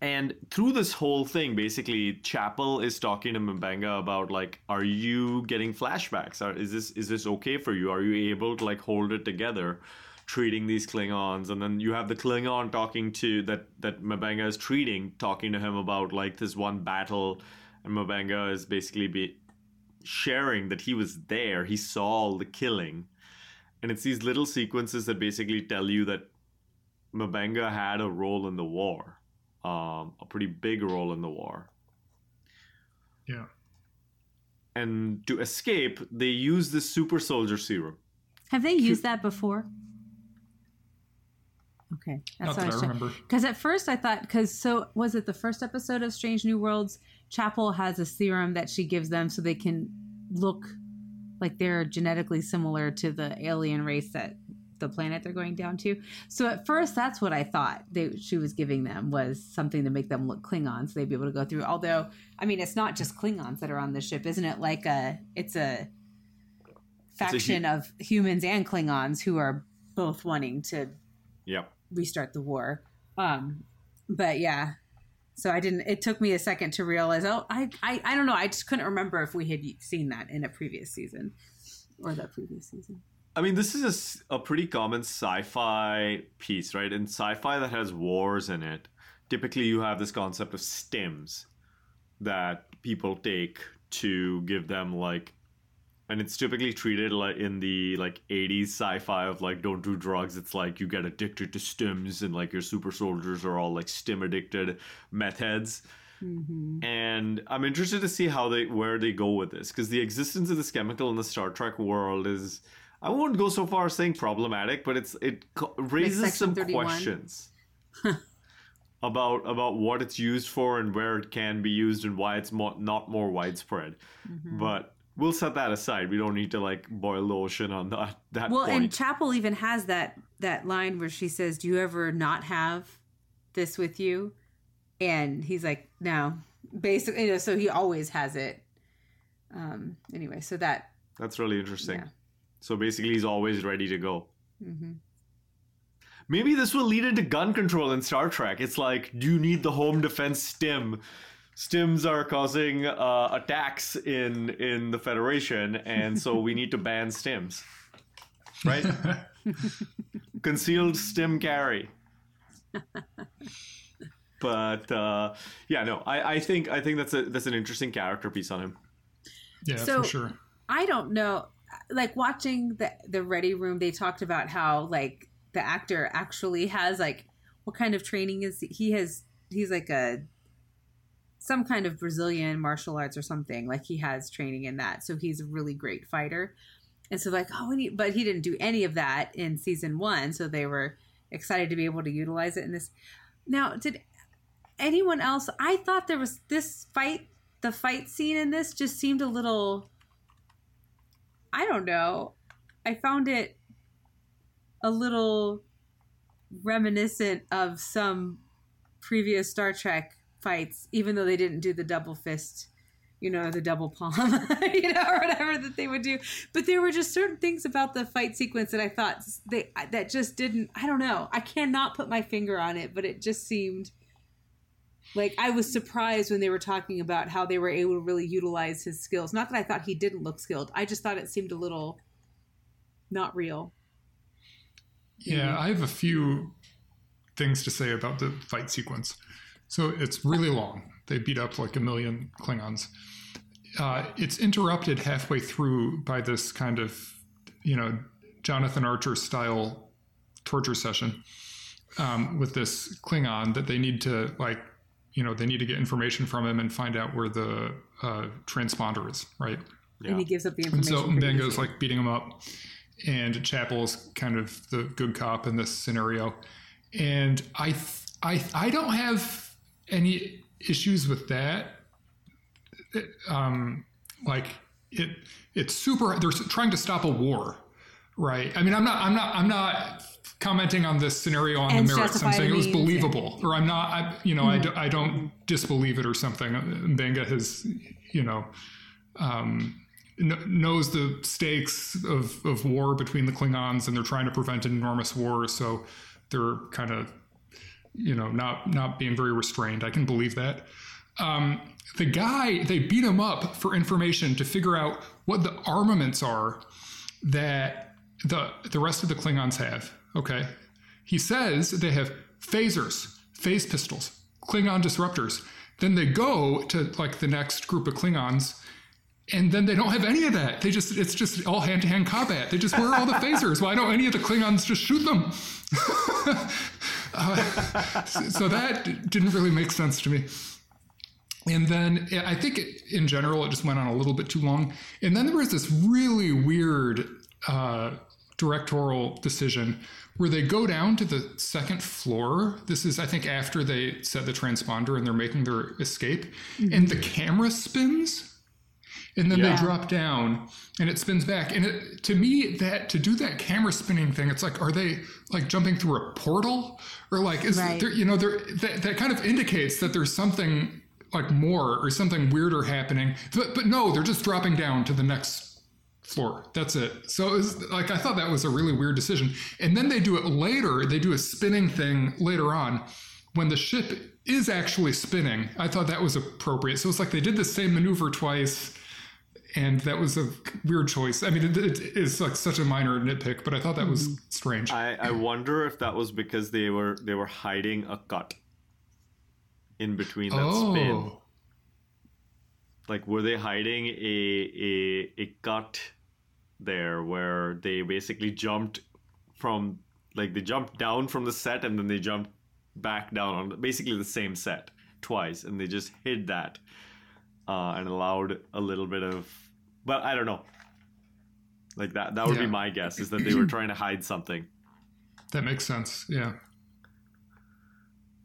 and through this whole thing basically chapel is talking to M'Benga about like are you getting flashbacks? Are, is this is this okay for you? Are you able to like hold it together treating these klingons? And then you have the klingon talking to that that M'Benga is treating talking to him about like this one battle. And M'Benga is basically be sharing that he was there. He saw all the killing. And it's these little sequences that basically tell you that M'Benga had a role in the war um, a pretty big role in the war Yeah. and to escape they use this super soldier serum Have they used that before? Okay, Not that I was remember. Because at first I thought, because so was it the first episode of Strange New Worlds? Chapel has a serum that she gives them so they can look like they're genetically similar to the alien race that the planet they're going down to. So at first, that's what I thought they, she was giving them was something to make them look Klingons. So they'd be able to go through. Although, I mean, it's not just Klingons that are on the ship, isn't it? Like a, it's a faction hu- of humans and Klingons who are both wanting to Yep. restart the war. Um, but yeah, so I didn't. It took me a second to realize. Oh, I, I, I don't know. I just couldn't remember if we had seen that in a previous season or that previous season. I mean, this is a pretty common sci-fi piece, right? In sci-fi that has wars in it, typically you have this concept of stims that people take to give them like, and it's typically treated like in the like '80s sci-fi of like don't do drugs. It's like you get addicted to stims, and like your super soldiers are all like stim addicted meth heads. Mm-hmm. And I'm interested to see how they where they go with this because the existence of this chemical in the Star Trek world is I won't go so far as saying problematic, but it's it raises Section some 31? questions about about what it's used for and where it can be used and why it's mo- not more widespread. Mm-hmm. But we'll set that aside. We don't need to like boil the ocean on that that Well, and. Chapel even has that that line where she says, "Do you ever not have this with you?" And he's like, "No." Basically, you know, so he always has it. Um. Anyway, so that That's really interesting. Yeah. So basically, he's always ready to go. Mm-hmm. Maybe this will lead into gun control in Star Trek. It's like, do you need the home defense stim? Stims are causing uh, attacks in in the Federation, and so we need to ban stims, right? Concealed stim carry. But uh, yeah, no, I, I think I think that's a that's an interesting character piece on him. Yeah, So- for sure. I don't know. Like watching the the Ready Room, they talked about how like the actor actually has like what kind of training is he has? He's like a some kind of Brazilian martial arts or something. Like he has training in that, so he's a really great fighter. And so like oh, need, but he didn't do any of that in season one, so they were excited to be able to utilize it in this. Now, did anyone else? I thought there was this fight. The fight scene in this just seemed a little. I don't know. I found it a little reminiscent of some previous Star Trek fights, even though they didn't do the double fist, you know, the double palm, you know, or whatever that they would do. But there were just certain things about the fight sequence that I thought they that just didn't. I don't know. I cannot put my finger on it, but it just seemed like I was surprised when they were talking about how they were able to really utilize his skills. Not that I thought he didn't look skilled. I just thought it seemed a little not real. Yeah, I have a few things to say about the fight sequence. So it's really long. They beat up like a million Klingons. Uh, it's interrupted halfway through by this kind of, you know, Jonathan Archer style torture session um, with this Klingon that they need to like, you know, they need to get information from him and find out where the uh, transponder is, right? Yeah. And he gives up the information. And so pretty M'Benga's like beating him up, and Chapel's kind of the good cop in this scenario. And I, I, I don't have any issues with that. Um, like it, it's super. They're trying to stop a war, right? I mean, I'm not, I'm not, I'm not commenting on this scenario on Ends the merits. I'm saying it was believable, or I'm not. I, you know, I, do, I don't disbelieve it or something. Benga has, you know. Um, kn- knows the stakes of, of war between the Klingons, and they're trying to prevent an enormous war. So they're kind of, you know, not not being very restrained. I can believe that. Um, the guy they beat him up for information to figure out what the armaments are that the the rest of the Klingons have. Okay, he says they have phasers, phase pistols, Klingon disruptors. Then they go to like the next group of Klingons and then they don't have any of that. They just it's just all hand to hand combat. They just where are all the phasers? Why don't any of the Klingons just shoot them? Uh, so that didn't really make sense to me. And then I think it, in general it just went on a little bit too long. And then there was this really weird uh, directorial decision where they go down to the second floor. This is, I think, after they set the transponder and they're making their escape, mm-hmm. and the camera spins and then Yeah. they drop down and it spins back and it, to me that to do that camera spinning thing it's like are they like jumping through a portal or like is Right. there you know there that, that kind of indicates that there's something like more or something weirder happening but but no they're just dropping down to the next floor that's it. So it was, like i thought that was a really weird decision. And then they do it later they do a spinning thing later on. When the ship is actually spinning i thought that was appropriate. So it's like they did the same maneuver twice and that was a weird choice. I mean, it, it is like such a minor nitpick, but I thought that was mm-hmm. strange. I, I wonder if that was because they were they were hiding a cut in between that oh. spin. oh, Like were they hiding a a a cut there where they basically jumped from like they jumped down from the set and then they jumped back down on basically the same set twice and they just hid that uh, and allowed a little bit of but I don't know. Like that that would be my guess is that they were trying to hide something. that makes sense. Yeah.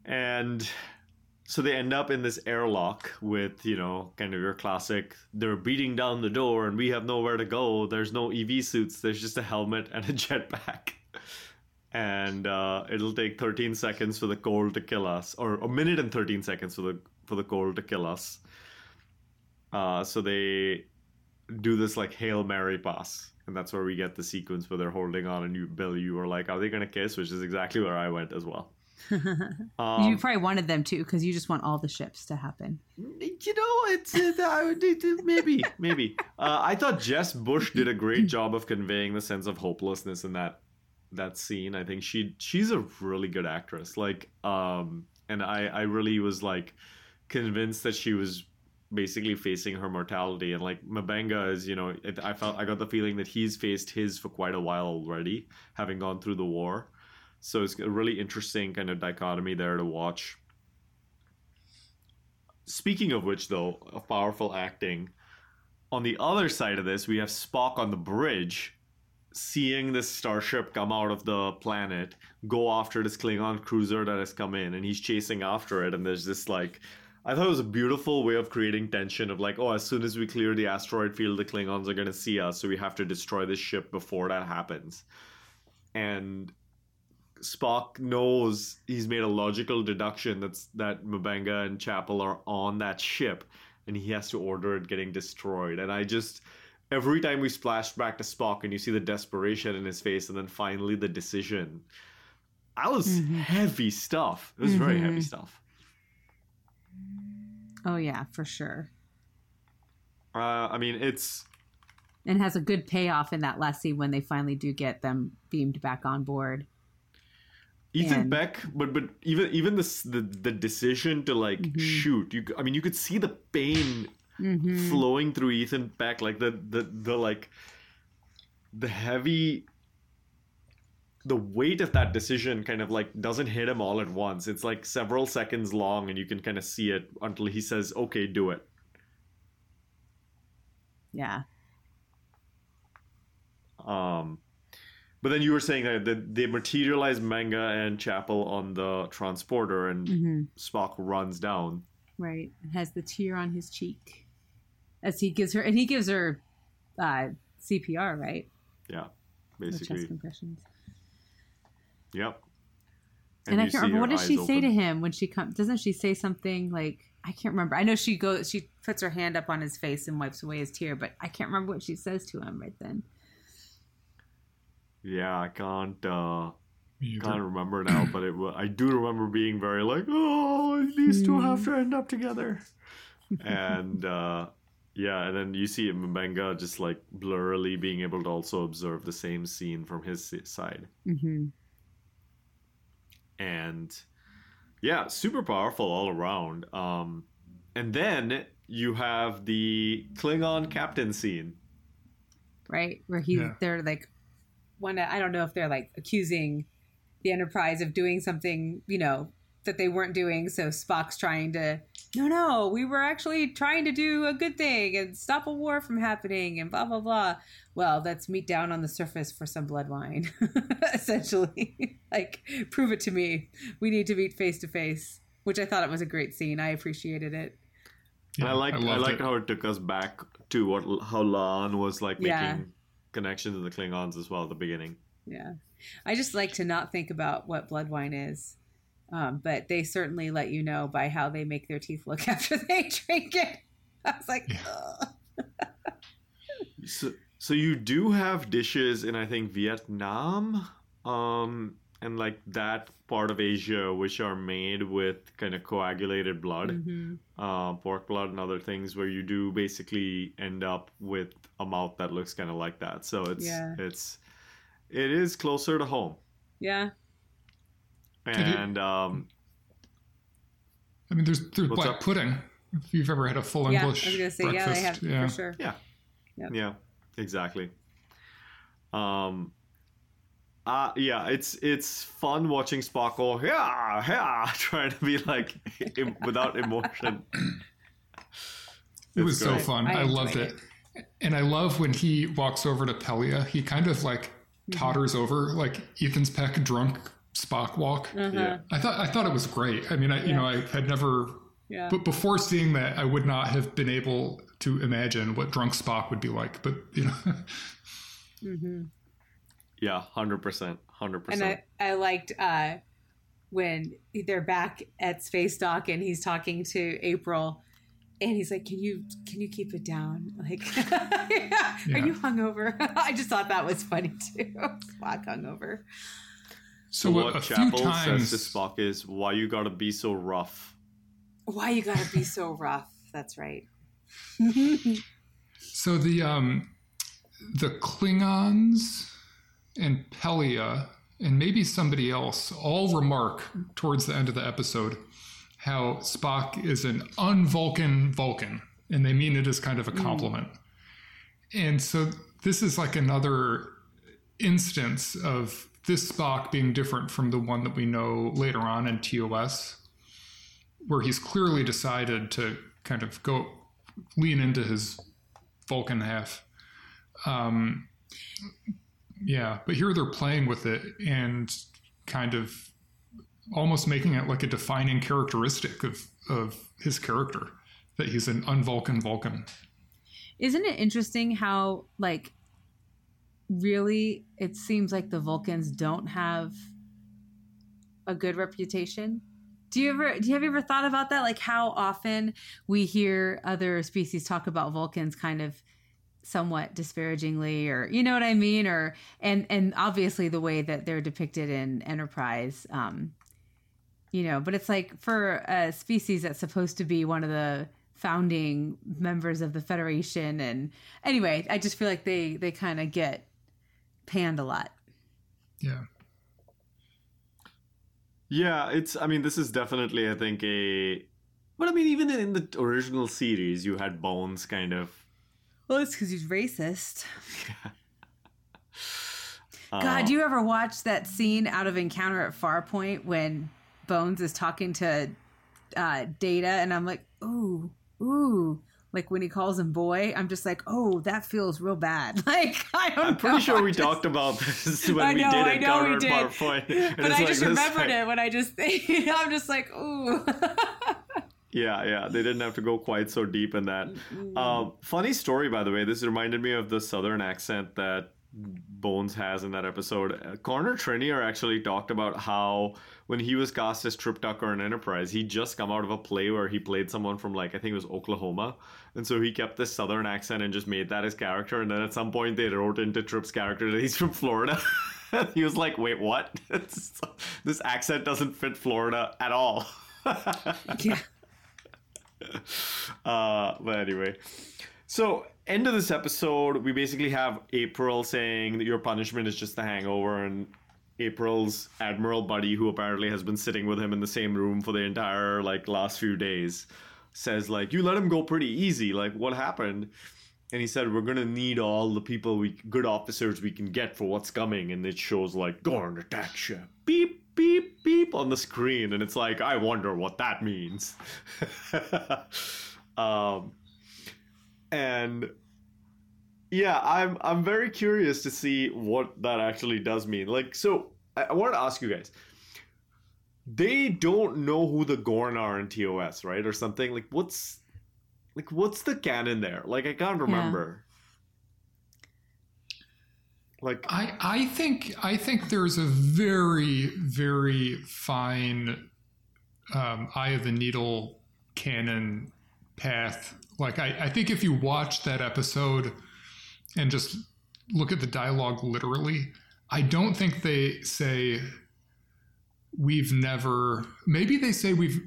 and so they end up in this airlock with you know kind of your classic they're beating down the door and we have nowhere to go. There's no ev suits. There's just a helmet and a jetpack. And uh, it'll take 13 seconds for the cold to kill us or a minute and 13 seconds for the for the cold to kill us. Uh, so they do this like hail mary pass and that's where we get the sequence where they're holding on and you bill you were like are they gonna kiss? Which is exactly where i went as well um, you probably wanted them to because you just want all the ships to happen. you know, it's uh, I it- it- maybe, maybe. Uh, I thought Jess Bush did a great job of conveying the sense of hopelessness in that that scene. I think she she's a really good actress. Like, um, and I I really was like convinced that she was basically facing her mortality and like M'Benga is you know it, I felt I got the feeling that he's faced his for quite a while already having gone through the war so it's a really interesting kind of dichotomy there to watch Speaking of which, though, of powerful acting, on the other side of this, we have Spock on the bridge, seeing this starship come out of the planet, go after this Klingon cruiser that has come in, and he's chasing after it. And there's this like, I thought it was a beautiful way of creating tension of like, oh, as soon as we clear the asteroid field, the Klingons are going to see us, so we have to destroy this ship before that happens. And Spock knows he's made a logical deduction that's that M'Benga and Chapel are on that ship, and he has to order it getting destroyed. And I just every time we splash back to Spock and you see the desperation in his face, and then finally the decision, I was heavy stuff. It was very heavy stuff. Oh yeah, for sure. Uh, I mean, it's And has a good payoff in that last scene when they finally do get them beamed back on board. Ethan And- Peck, but but even even this the the decision to like Mm-hmm. shoot, you I mean you could see the pain flowing through Ethan Peck, like the the the like the heavy the weight of that decision kind of like doesn't hit him all at once. It's like several seconds long, and you can kind of see it until he says, "Okay, do it." Yeah. Um, but then you were saying that that they materialize M'Benga and Chapel on the transporter, and Mm-hmm. Spock runs down. Right. Has the tear on his cheek as he gives her, and he gives her uh, CPR, right? Yeah, The chest compressions. Yep. And, I can't remember what does she say to him when she comes? Doesn't she say something like I can't remember? I know she goes, she puts her hand up on his face and wipes away his tear, but I can't remember what she says to him right then. Yeah, I can't uh Me can't remember now, but it I do remember being very like, oh, these two have to end up together, and uh yeah, and then you see M'Benga just like blurrily being able to also observe the same scene from his side, Mm-hmm. and yeah, super powerful all around. Um, and then you have the Klingon captain scene. Right, where he Yeah. they're like, one. I don't know if they're like accusing the Enterprise of doing something, you know, that they weren't doing. So Spock's trying to, no, no, we were actually trying to do a good thing and stop a war from happening and blah, blah, blah. Well, let's meet down on the surface for some blood wine, essentially. like, prove it to me. We need to meet face to face, which I thought it was a great scene. I appreciated it. And I like I, loved like it. how it took us back to what how La'an was like Yeah. making connections to the Klingons as well at the beginning. Yeah. I just like to not think about what blood wine is. Um, but they certainly let you know by how they make their teeth look after they drink it. I was like, Ugh. So, so you do have dishes in I think Vietnam, um, and like that part of Asia, which are made with kind of coagulated blood, Mhm. uh, pork blood, and other things, where you do basically end up with a mouth that looks kind of like that. So it's Yeah. it's it is closer to home, yeah. it- and um, I mean, there's there's black up? pudding. If you've ever had a full Yeah. I English was going to say, breakfast, yeah, they have for sure. Yeah. Yep. Yeah, exactly. Um uh yeah, it's it's fun watching Spock go, yeah, yeah, trying to be like em- without emotion. It was It's so fun. I I, loved enjoyed it. And I love when he walks over to Pelia. He kind of like Mm-hmm. totters over, like Ethan's Peck drunk Spock walk. Uh-huh. Yeah. I thought I thought it was great. I mean, I you know, I had never Yeah. but before seeing that, I would not have been able to imagine what drunk Spock would be like. But you know, hmm Yeah, 100%. 100%. And I, I liked uh, when they're back at Space Dock and he's talking to April. And he's like, "Can you can you keep it down? Like, Yeah. are you hungover?" I just thought that was funny too. Spock hungover. so so a, what a few Chapel times. says to Spock is, why you gotta be so rough? Why you gotta be so rough? That's right. So the um, the Klingons and Pelia and maybe somebody else all remark towards the end of the episode how Spock is an un-Vulcan Vulcan, and they mean it as kind of a compliment. And so this is like another instance of this Spock being different from the one that we know later on in TOS, where he's clearly decided to kind of go lean into his Vulcan half. Um, yeah, but here they're playing with it and kind of almost making it like a defining characteristic of, of his character that he's an un-Vulcan Vulcan. Isn't it interesting how like really it seems like the Vulcans don't have a good reputation? Do you ever do you have you ever thought about that? Like how often we hear other species talk about Vulcans kind of somewhat disparagingly or you know what I mean? Or and and obviously the way that they're depicted in Enterprise, um, you know, but it's like for a species that's supposed to be one of the founding members of the federation and anyway i just feel like they they kind of get panned a lot Yeah. Yeah, it's. I mean, this is definitely, I think, a. But I mean, even in the original series, you had Bones kind of. Well it's because he's racist uh, god do you ever watch that scene out of encounter at farpoint when bones is talking to uh data and i'm like ooh ooh like when he calls him boy i'm just like oh that feels real bad like i don't I'm pretty know, sure I we just- talked about this when I know, we I did know we Encounter did. at. And but I like just remembered like- it when I just I'm just like, ooh. Yeah, yeah, they didn't have to go quite so deep in that. Um, funny story, by the way. This reminded me of the southern accent that Bones has in that episode. Uh, Connor Trinneer actually talked about how when he was cast as Trip Tucker in Enterprise, he'd just come out of a play where he played someone from like I think it was Oklahoma, and so he kept this southern accent and just made that his character. And then at some point they wrote into Trip's character that he's from Florida. he was like, "Wait, what? this accent doesn't fit Florida at all." yeah. Uh, but anyway, so end of this episode, we basically have April saying that your punishment is just a hangover, and April's admiral buddy, who apparently has been sitting with him in the same room for the entire like last few days, says like, "You let him go pretty easy. Like, what happened?" And he said, "We're gonna need all the people we good officers we can get for what's coming." And it shows like Gorn attack ship, beep beep beep on the screen, and it's like, I wonder what that means. um, and yeah, I'm I'm very curious to see what that actually does mean. Like, so I, I wanted to ask you guys. They don't know who the Gorn are in TOS, right, or something. Like, what's like what's the canon there? Like I can't remember. Like I I think I think there's a very very fine um, eye of the needle canon path. Like I, I think if you watch that episode and just look at the dialogue literally, I don't think they say we've never maybe they say we've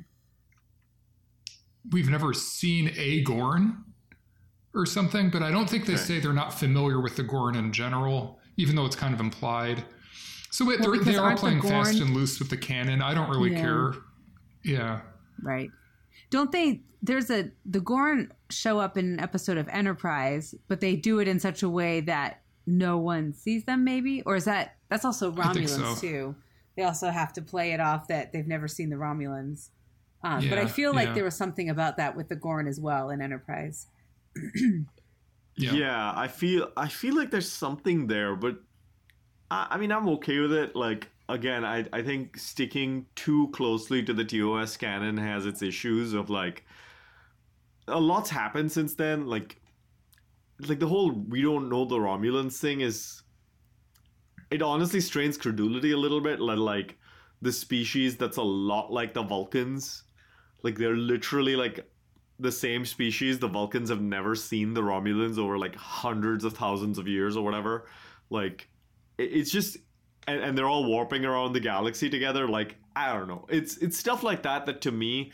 we've never seen a Gorn or something, but I don't think they Okay. say they're not familiar with the Gorn in general, even though it's kind of implied. So it, Well, they the playing fast and loose with the canon. I don't really Yeah. care. Yeah. Right. Don't they? There's a the Gorn show up in an episode of Enterprise, but they do it in such a way that no one sees them. Maybe, or is that that's also Romulans so. too? They also have to play it off that they've never seen the Romulans. Um, but I feel like yeah. there was something about that with the Gorn as well in Enterprise. Yeah. yeah. I feel I feel like there's something there, but I, I mean I'm okay with it. Like again, I I think sticking too closely to the TOS canon has its issues of like a lot's happened since then. Like like the whole we don't know the Romulans thing is it honestly strains credulity a little bit. Like like the species that's a lot like the Vulcans. Like they're literally like the same species. The Vulcans have never seen the Romulans over like hundreds of thousands of years or whatever. Like it's just and, and they're all warping around the galaxy together. Like I don't know. It's it's stuff like that that to me,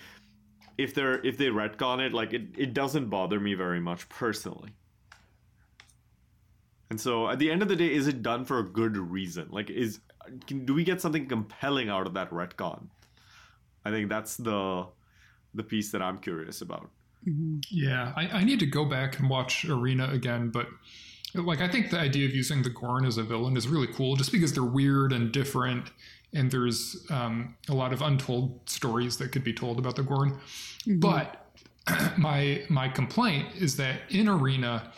if they're if they retcon it, like it, it doesn't bother me very much personally. And so at the end of the day, is it done for a good reason? Like is can, do we get something compelling out of that retcon? I think that's the the piece that I'm curious about. Yeah, I, I need to go back and watch Arena again, but like I think the idea of using the Gorn as a villain is really cool, just because they're weird and different, and there's um, a lot of untold stories that could be told about the Gorn. But my my complaint is that in Arena,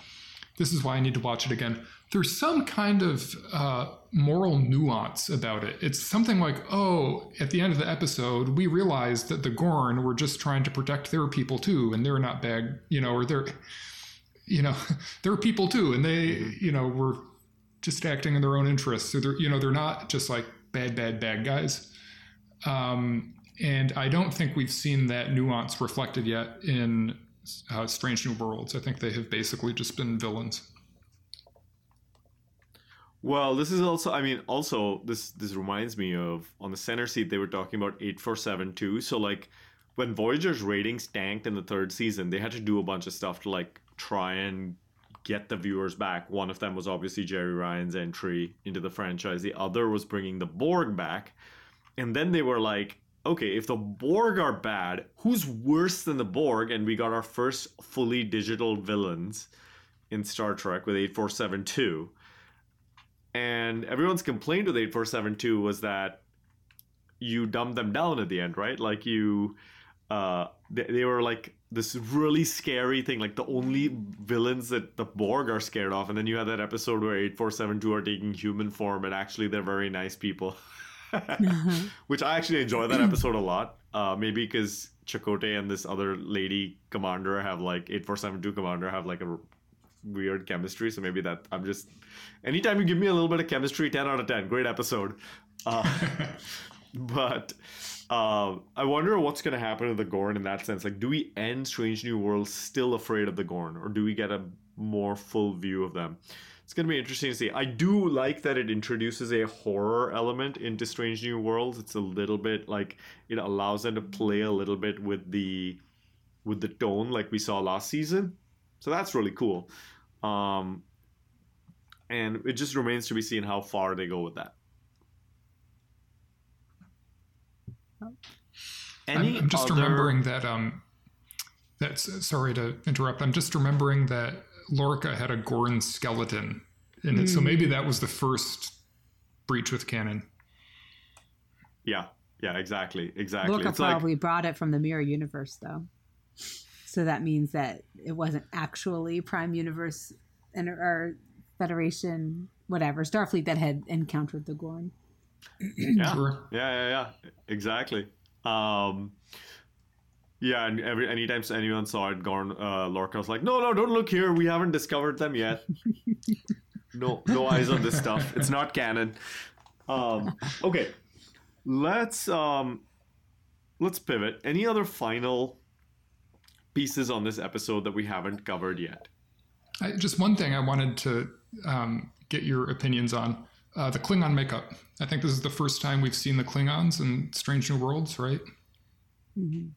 this is why I need to watch it again. There's some kind of uh, moral nuance about it. It's something like, oh, at the end of the episode, we realized that the Gorn were just trying to protect their people too, and they're not bad, you know, or they're, you know, they're people too, and they, you know, were just acting in their own interests. So they're, you know, they're not just like bad, bad, bad guys. Um, and I don't think we've seen that nuance reflected yet in uh, Strange New Worlds. I think they have basically just been villains. Well, this is also I mean also this this reminds me of on the center seat they were talking about 8472. So like when Voyager's ratings tanked in the third season, they had to do a bunch of stuff to like try and get the viewers back. One of them was obviously Jeri Ryan's entry into the franchise. The other was bringing the Borg back. And then they were like, okay, if the Borg are bad, who's worse than the Borg? And we got our first fully digital villains in Star Trek with 8472. And everyone's complaint with 8472 was that you dumbed them down at the end, right? Like you, uh, they, they were like this really scary thing, like the only villains that the Borg are scared of. And then you had that episode where 8472 are taking human form and actually they're very nice people. Which I actually enjoy that episode a lot. Uh, maybe because Chakotay and this other lady commander have like 8472 commander have like a weird chemistry. So maybe that I'm just anytime you give me a little bit of chemistry, 10 out of 10. Great episode. Uh, but uh, I wonder what's going to happen to the Gorn in that sense. Like, do we end Strange New Worlds still afraid of the Gorn, or do we get a more full view of them? It's going to be interesting to see. I do like that it introduces a horror element into Strange New Worlds. It's a little bit like it allows them to play a little bit with the with the tone like we saw last season. So that's really cool. Um, and it just remains to be seen how far they go with that. I'm, I'm just other- remembering that. Um, that's sorry to interrupt. I'm just remembering that Lorca had a Gorn skeleton in it, so maybe that was the first breach with canon. Yeah, yeah, exactly, exactly. Lorca it's like probably brought it from the mirror universe, though. So that means that it wasn't actually Prime Universe and or Federation, whatever Starfleet that had encountered the Gorn. yeah, Sure. yeah, yeah, yeah, exactly. Um, Yeah, and every anytime anyone saw it, Gorn uh, Lorca was like, "No, no, don't look here. We haven't discovered them yet. no, no eyes on this stuff. It's not canon." Um, okay, let's um, let's pivot. Any other final pieces on this episode that we haven't covered yet? I, just one thing I wanted to um, get your opinions on uh, the Klingon makeup. I think this is the first time we've seen the Klingons in Strange New Worlds, right?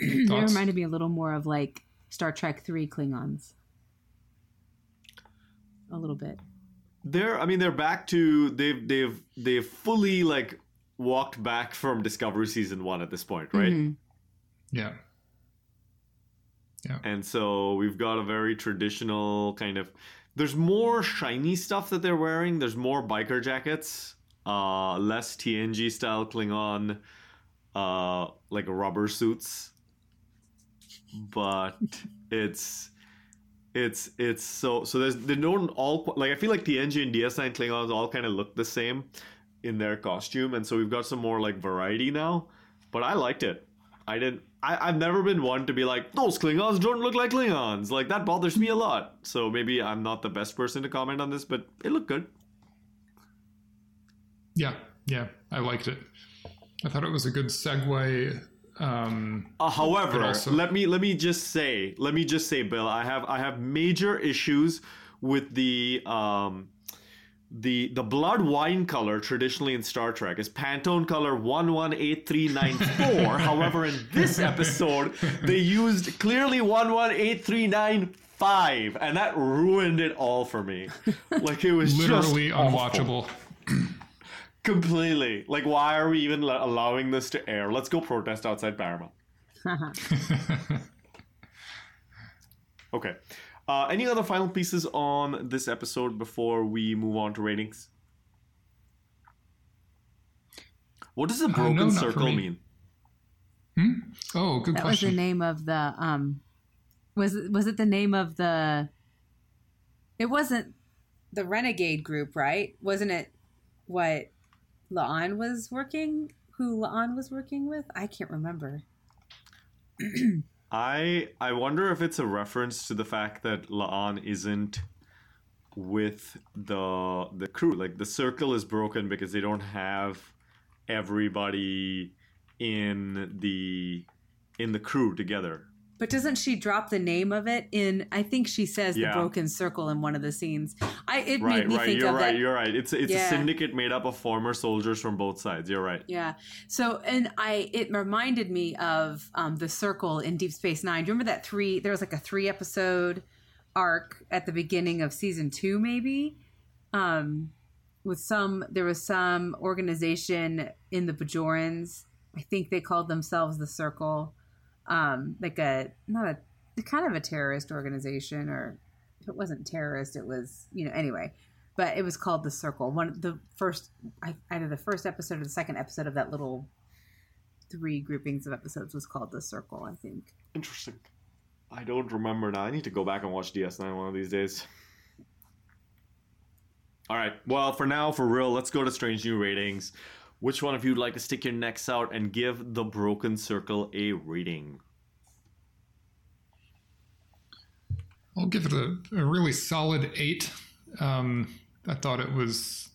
They reminded me a little more of like Star Trek Three Klingons. A little bit. They're, I mean, they're back to they've they've they've fully like walked back from Discovery season one at this point, right? Mhm. Yeah. And so we've got a very traditional kind of. There's more shiny stuff that they're wearing. There's more biker jackets, uh, less TNG style Klingon, uh, like rubber suits. But it's it's it's so so there's they don't all like I feel like TNG and DS9 Klingons all kind of look the same in their costume, and so we've got some more like variety now. But I liked it. I didn't. I, I've never been one to be like those Klingons don't look like Klingons. Like that bothers me a lot. So maybe I'm not the best person to comment on this, but it looked good. Yeah. Yeah. I liked it. I thought it was a good segue. Um, Uh, however, also- let me let me just say, let me just say, Bill, I have I have major issues with the um the the blood wine color traditionally in Star Trek is Pantone color one one eight three nine four. However, in this episode, they used clearly one one eight three nine five, and that ruined it all for me. Like it was literally just unwatchable. completely. Like, why are we even la- allowing this to air? Let's go protest outside Paramount. Okay. Uh, any other final pieces on this episode before we move on to ratings? What does the broken no, circle me. mean? Oh, good That was the name of the um was it was it the name of the it wasn't the renegade group, right? Wasn't it what La'an was working who La'an was working with? I can't remember. I I wonder if it's a reference to the fact that La'an isn't with the the crew. Like the circle is broken because they don't have everybody in the in the crew together. But doesn't she drop the name of it in I think she says Yeah. the broken circle in one of the scenes. I it Right, made me right. think You're of right. that You're right. It's it's Yeah. a syndicate made up of former soldiers from both sides. You're right. Yeah. So, and I, it reminded me of um, the circle in Deep Space Nine. Do you remember that three? There was like a three episode arc at the beginning of season two, maybe. Um, with some, there was some organization in the Bajorans. I think they called themselves the Circle. Um, like a not a kind of a terrorist organization, or if it wasn't terrorist, it was you know anyway but it was called the circle one of the first either the first episode or the second episode of that little three groupings of episodes was called the circle i think Interesting. I don't remember now. I need to go back and watch DS9 one of these days. All right. Well, for now, for real, let's go to Strange New Ratings. Which one of you would like to stick your necks out and give The Broken Circle a rating? I'll give it a, a really solid eight. Um, I thought it was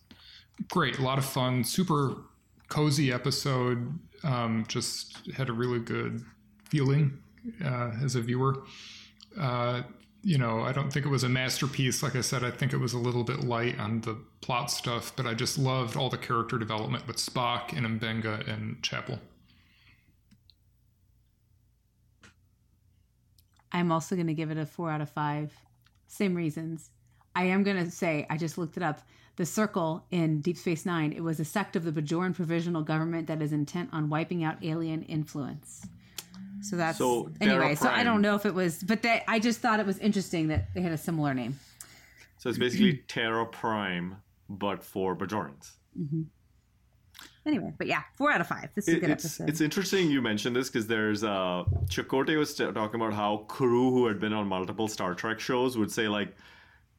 great, a lot of fun, super cozy episode. Um, just had a really good feeling uh, as a viewer. Uh, you know, I don't think it was a masterpiece. Like I said, I think it was a little bit light on the plot stuff, but I just loved all the character development with Spock and M'Benga and Chapel. i'm also going to give it a four out of five same reasons i am going to say i just looked it up the circle in deep space nine it was a sect of the bajoran provisional government that is intent on wiping out alien influence so that's So, anyway so i don't know if it was but they, i just thought it was interesting that they had a similar name So it's basically Terra Prime, but for Bajorans. Anyway, but yeah, four out of five. This is a good it's episode. it's interesting you mentioned this because there's uh Chakotay was t- talking about how crew who had been on multiple Star Trek shows would say like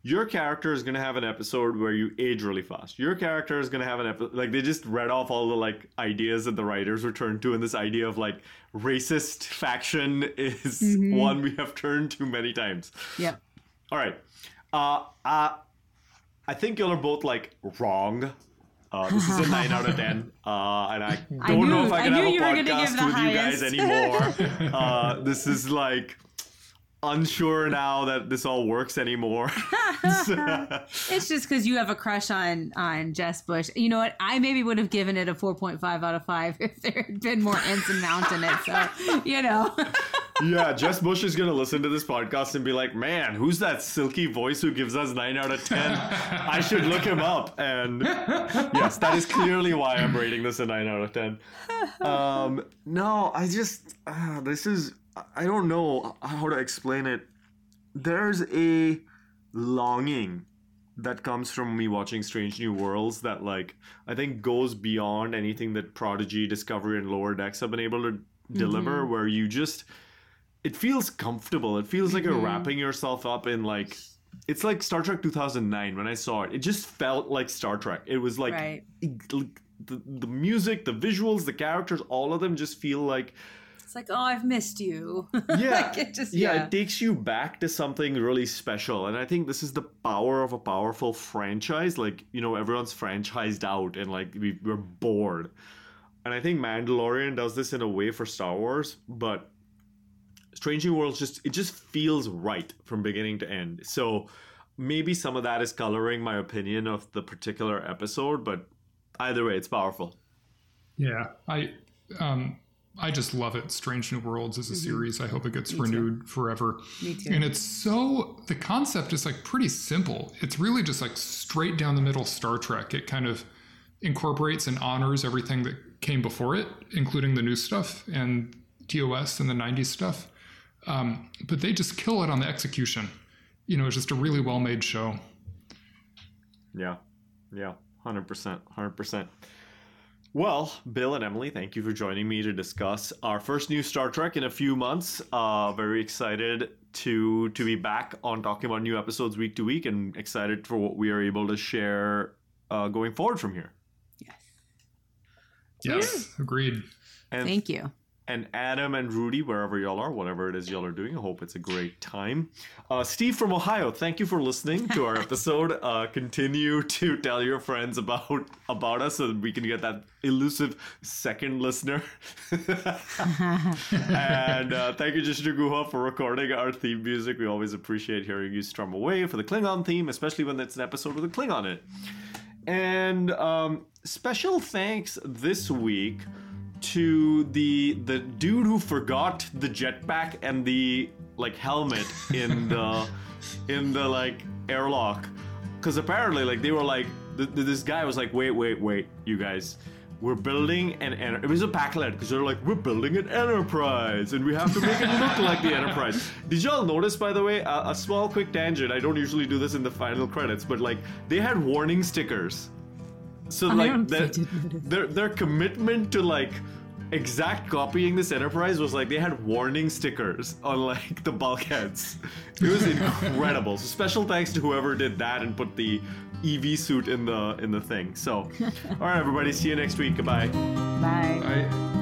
your character is gonna have an episode where you age really fast. Your character is gonna have an episode like they just read off all the like ideas that the writers returned to, and this idea of like racist faction is one we have turned to many times. Yeah. All right. Uh, uh, I think y'all are both like wrong. Uh, this is a nine out of ten, uh, and I don't I know if I I can knew have a were podcast with you guys anymore. uh, this is like unsure now that this all works anymore. It's just because you have a crush on on Jess Bush. You know what? I maybe would have given it a four point five out of five if there had been more Ensign Mount in it. So you know, yeah, Jess Bush is gonna listen to this podcast and be like, "Man, who's that silky voice who gives us nine out of ten? I should look him up." And yes, that is clearly why I'm rating this a nine out of ten. Um, no, I just uh, this is I don't know how to explain it. There's a longing that comes from me watching Strange New Worlds that like I think goes beyond anything that Prodigy, Discovery, and Lower Decks have been able to deliver. Mm-hmm. Where you just it feels comfortable. It feels like you're mm-hmm. wrapping yourself up in like it's like Star Trek 2009 when I saw it. It just felt like Star Trek. It was like Right. like, the, the music, the visuals, the characters, all of them just feel like it's like, oh, I've missed you. yeah, Like, it just- yeah, yeah. it takes you back to something really special, and I think this is the power of a powerful franchise. Like you know, everyone's franchised out, and like we, we're bored. And I think Mandalorian does this in a way for Star Wars, but Strange New Worlds just it just feels right from beginning to end. So maybe some of that is coloring my opinion of the particular episode, but either way, it's powerful. Yeah, I um I just love it. Strange New Worlds is a series. I hope it gets renewed forever. Me too. And it's so the concept is like pretty simple. It's really just like straight down the middle Star Trek. It kind of incorporates and honors everything that came before it, including the new stuff and TOS and the 90s stuff. Um, but they just kill it on the execution. You know, it's just a really well made show. Yeah. Yeah. 100%. 100%. Well, Bill and Emily, thank you for joining me to discuss our first new Star Trek in a few months. Uh, very excited to to be back on talking about new episodes week to week, and excited for what we are able to share uh, going forward from here. Yes, Yes. agreed. And Thank you. And Adam and Rudy, wherever y'all are, whatever it is y'all are doing, I hope it's a great time. Uh, Steve from Ohio, thank you for listening to our episode. Uh, continue to tell your friends about about us so that we can get that elusive second listener. and uh, thank you, Jishnu Guha, for recording our theme music. We always appreciate hearing you strum away for the Klingon theme, especially when it's an episode with a Klingon in it. And um, special thanks this week to the the dude who forgot the jetpack and the like helmet in the in the like airlock. Because apparently like they were like th- th- this guy was like wait wait wait you guys. We're building an enter- it was a packlet because they're like we're building an enterprise and we have to make it look like the enterprise. Did y'all notice by the way a, a small quick tangent i don't usually do this in the final credits but like they had warning stickers so like don't- I that, didn't their their commitment to like exact copying this enterprise was like they had warning stickers on like the bulkheads. It was incredible. So special thanks to whoever did that and put the EV suit in the in the thing. So all right everybody, see you next week. Goodbye. Bye. I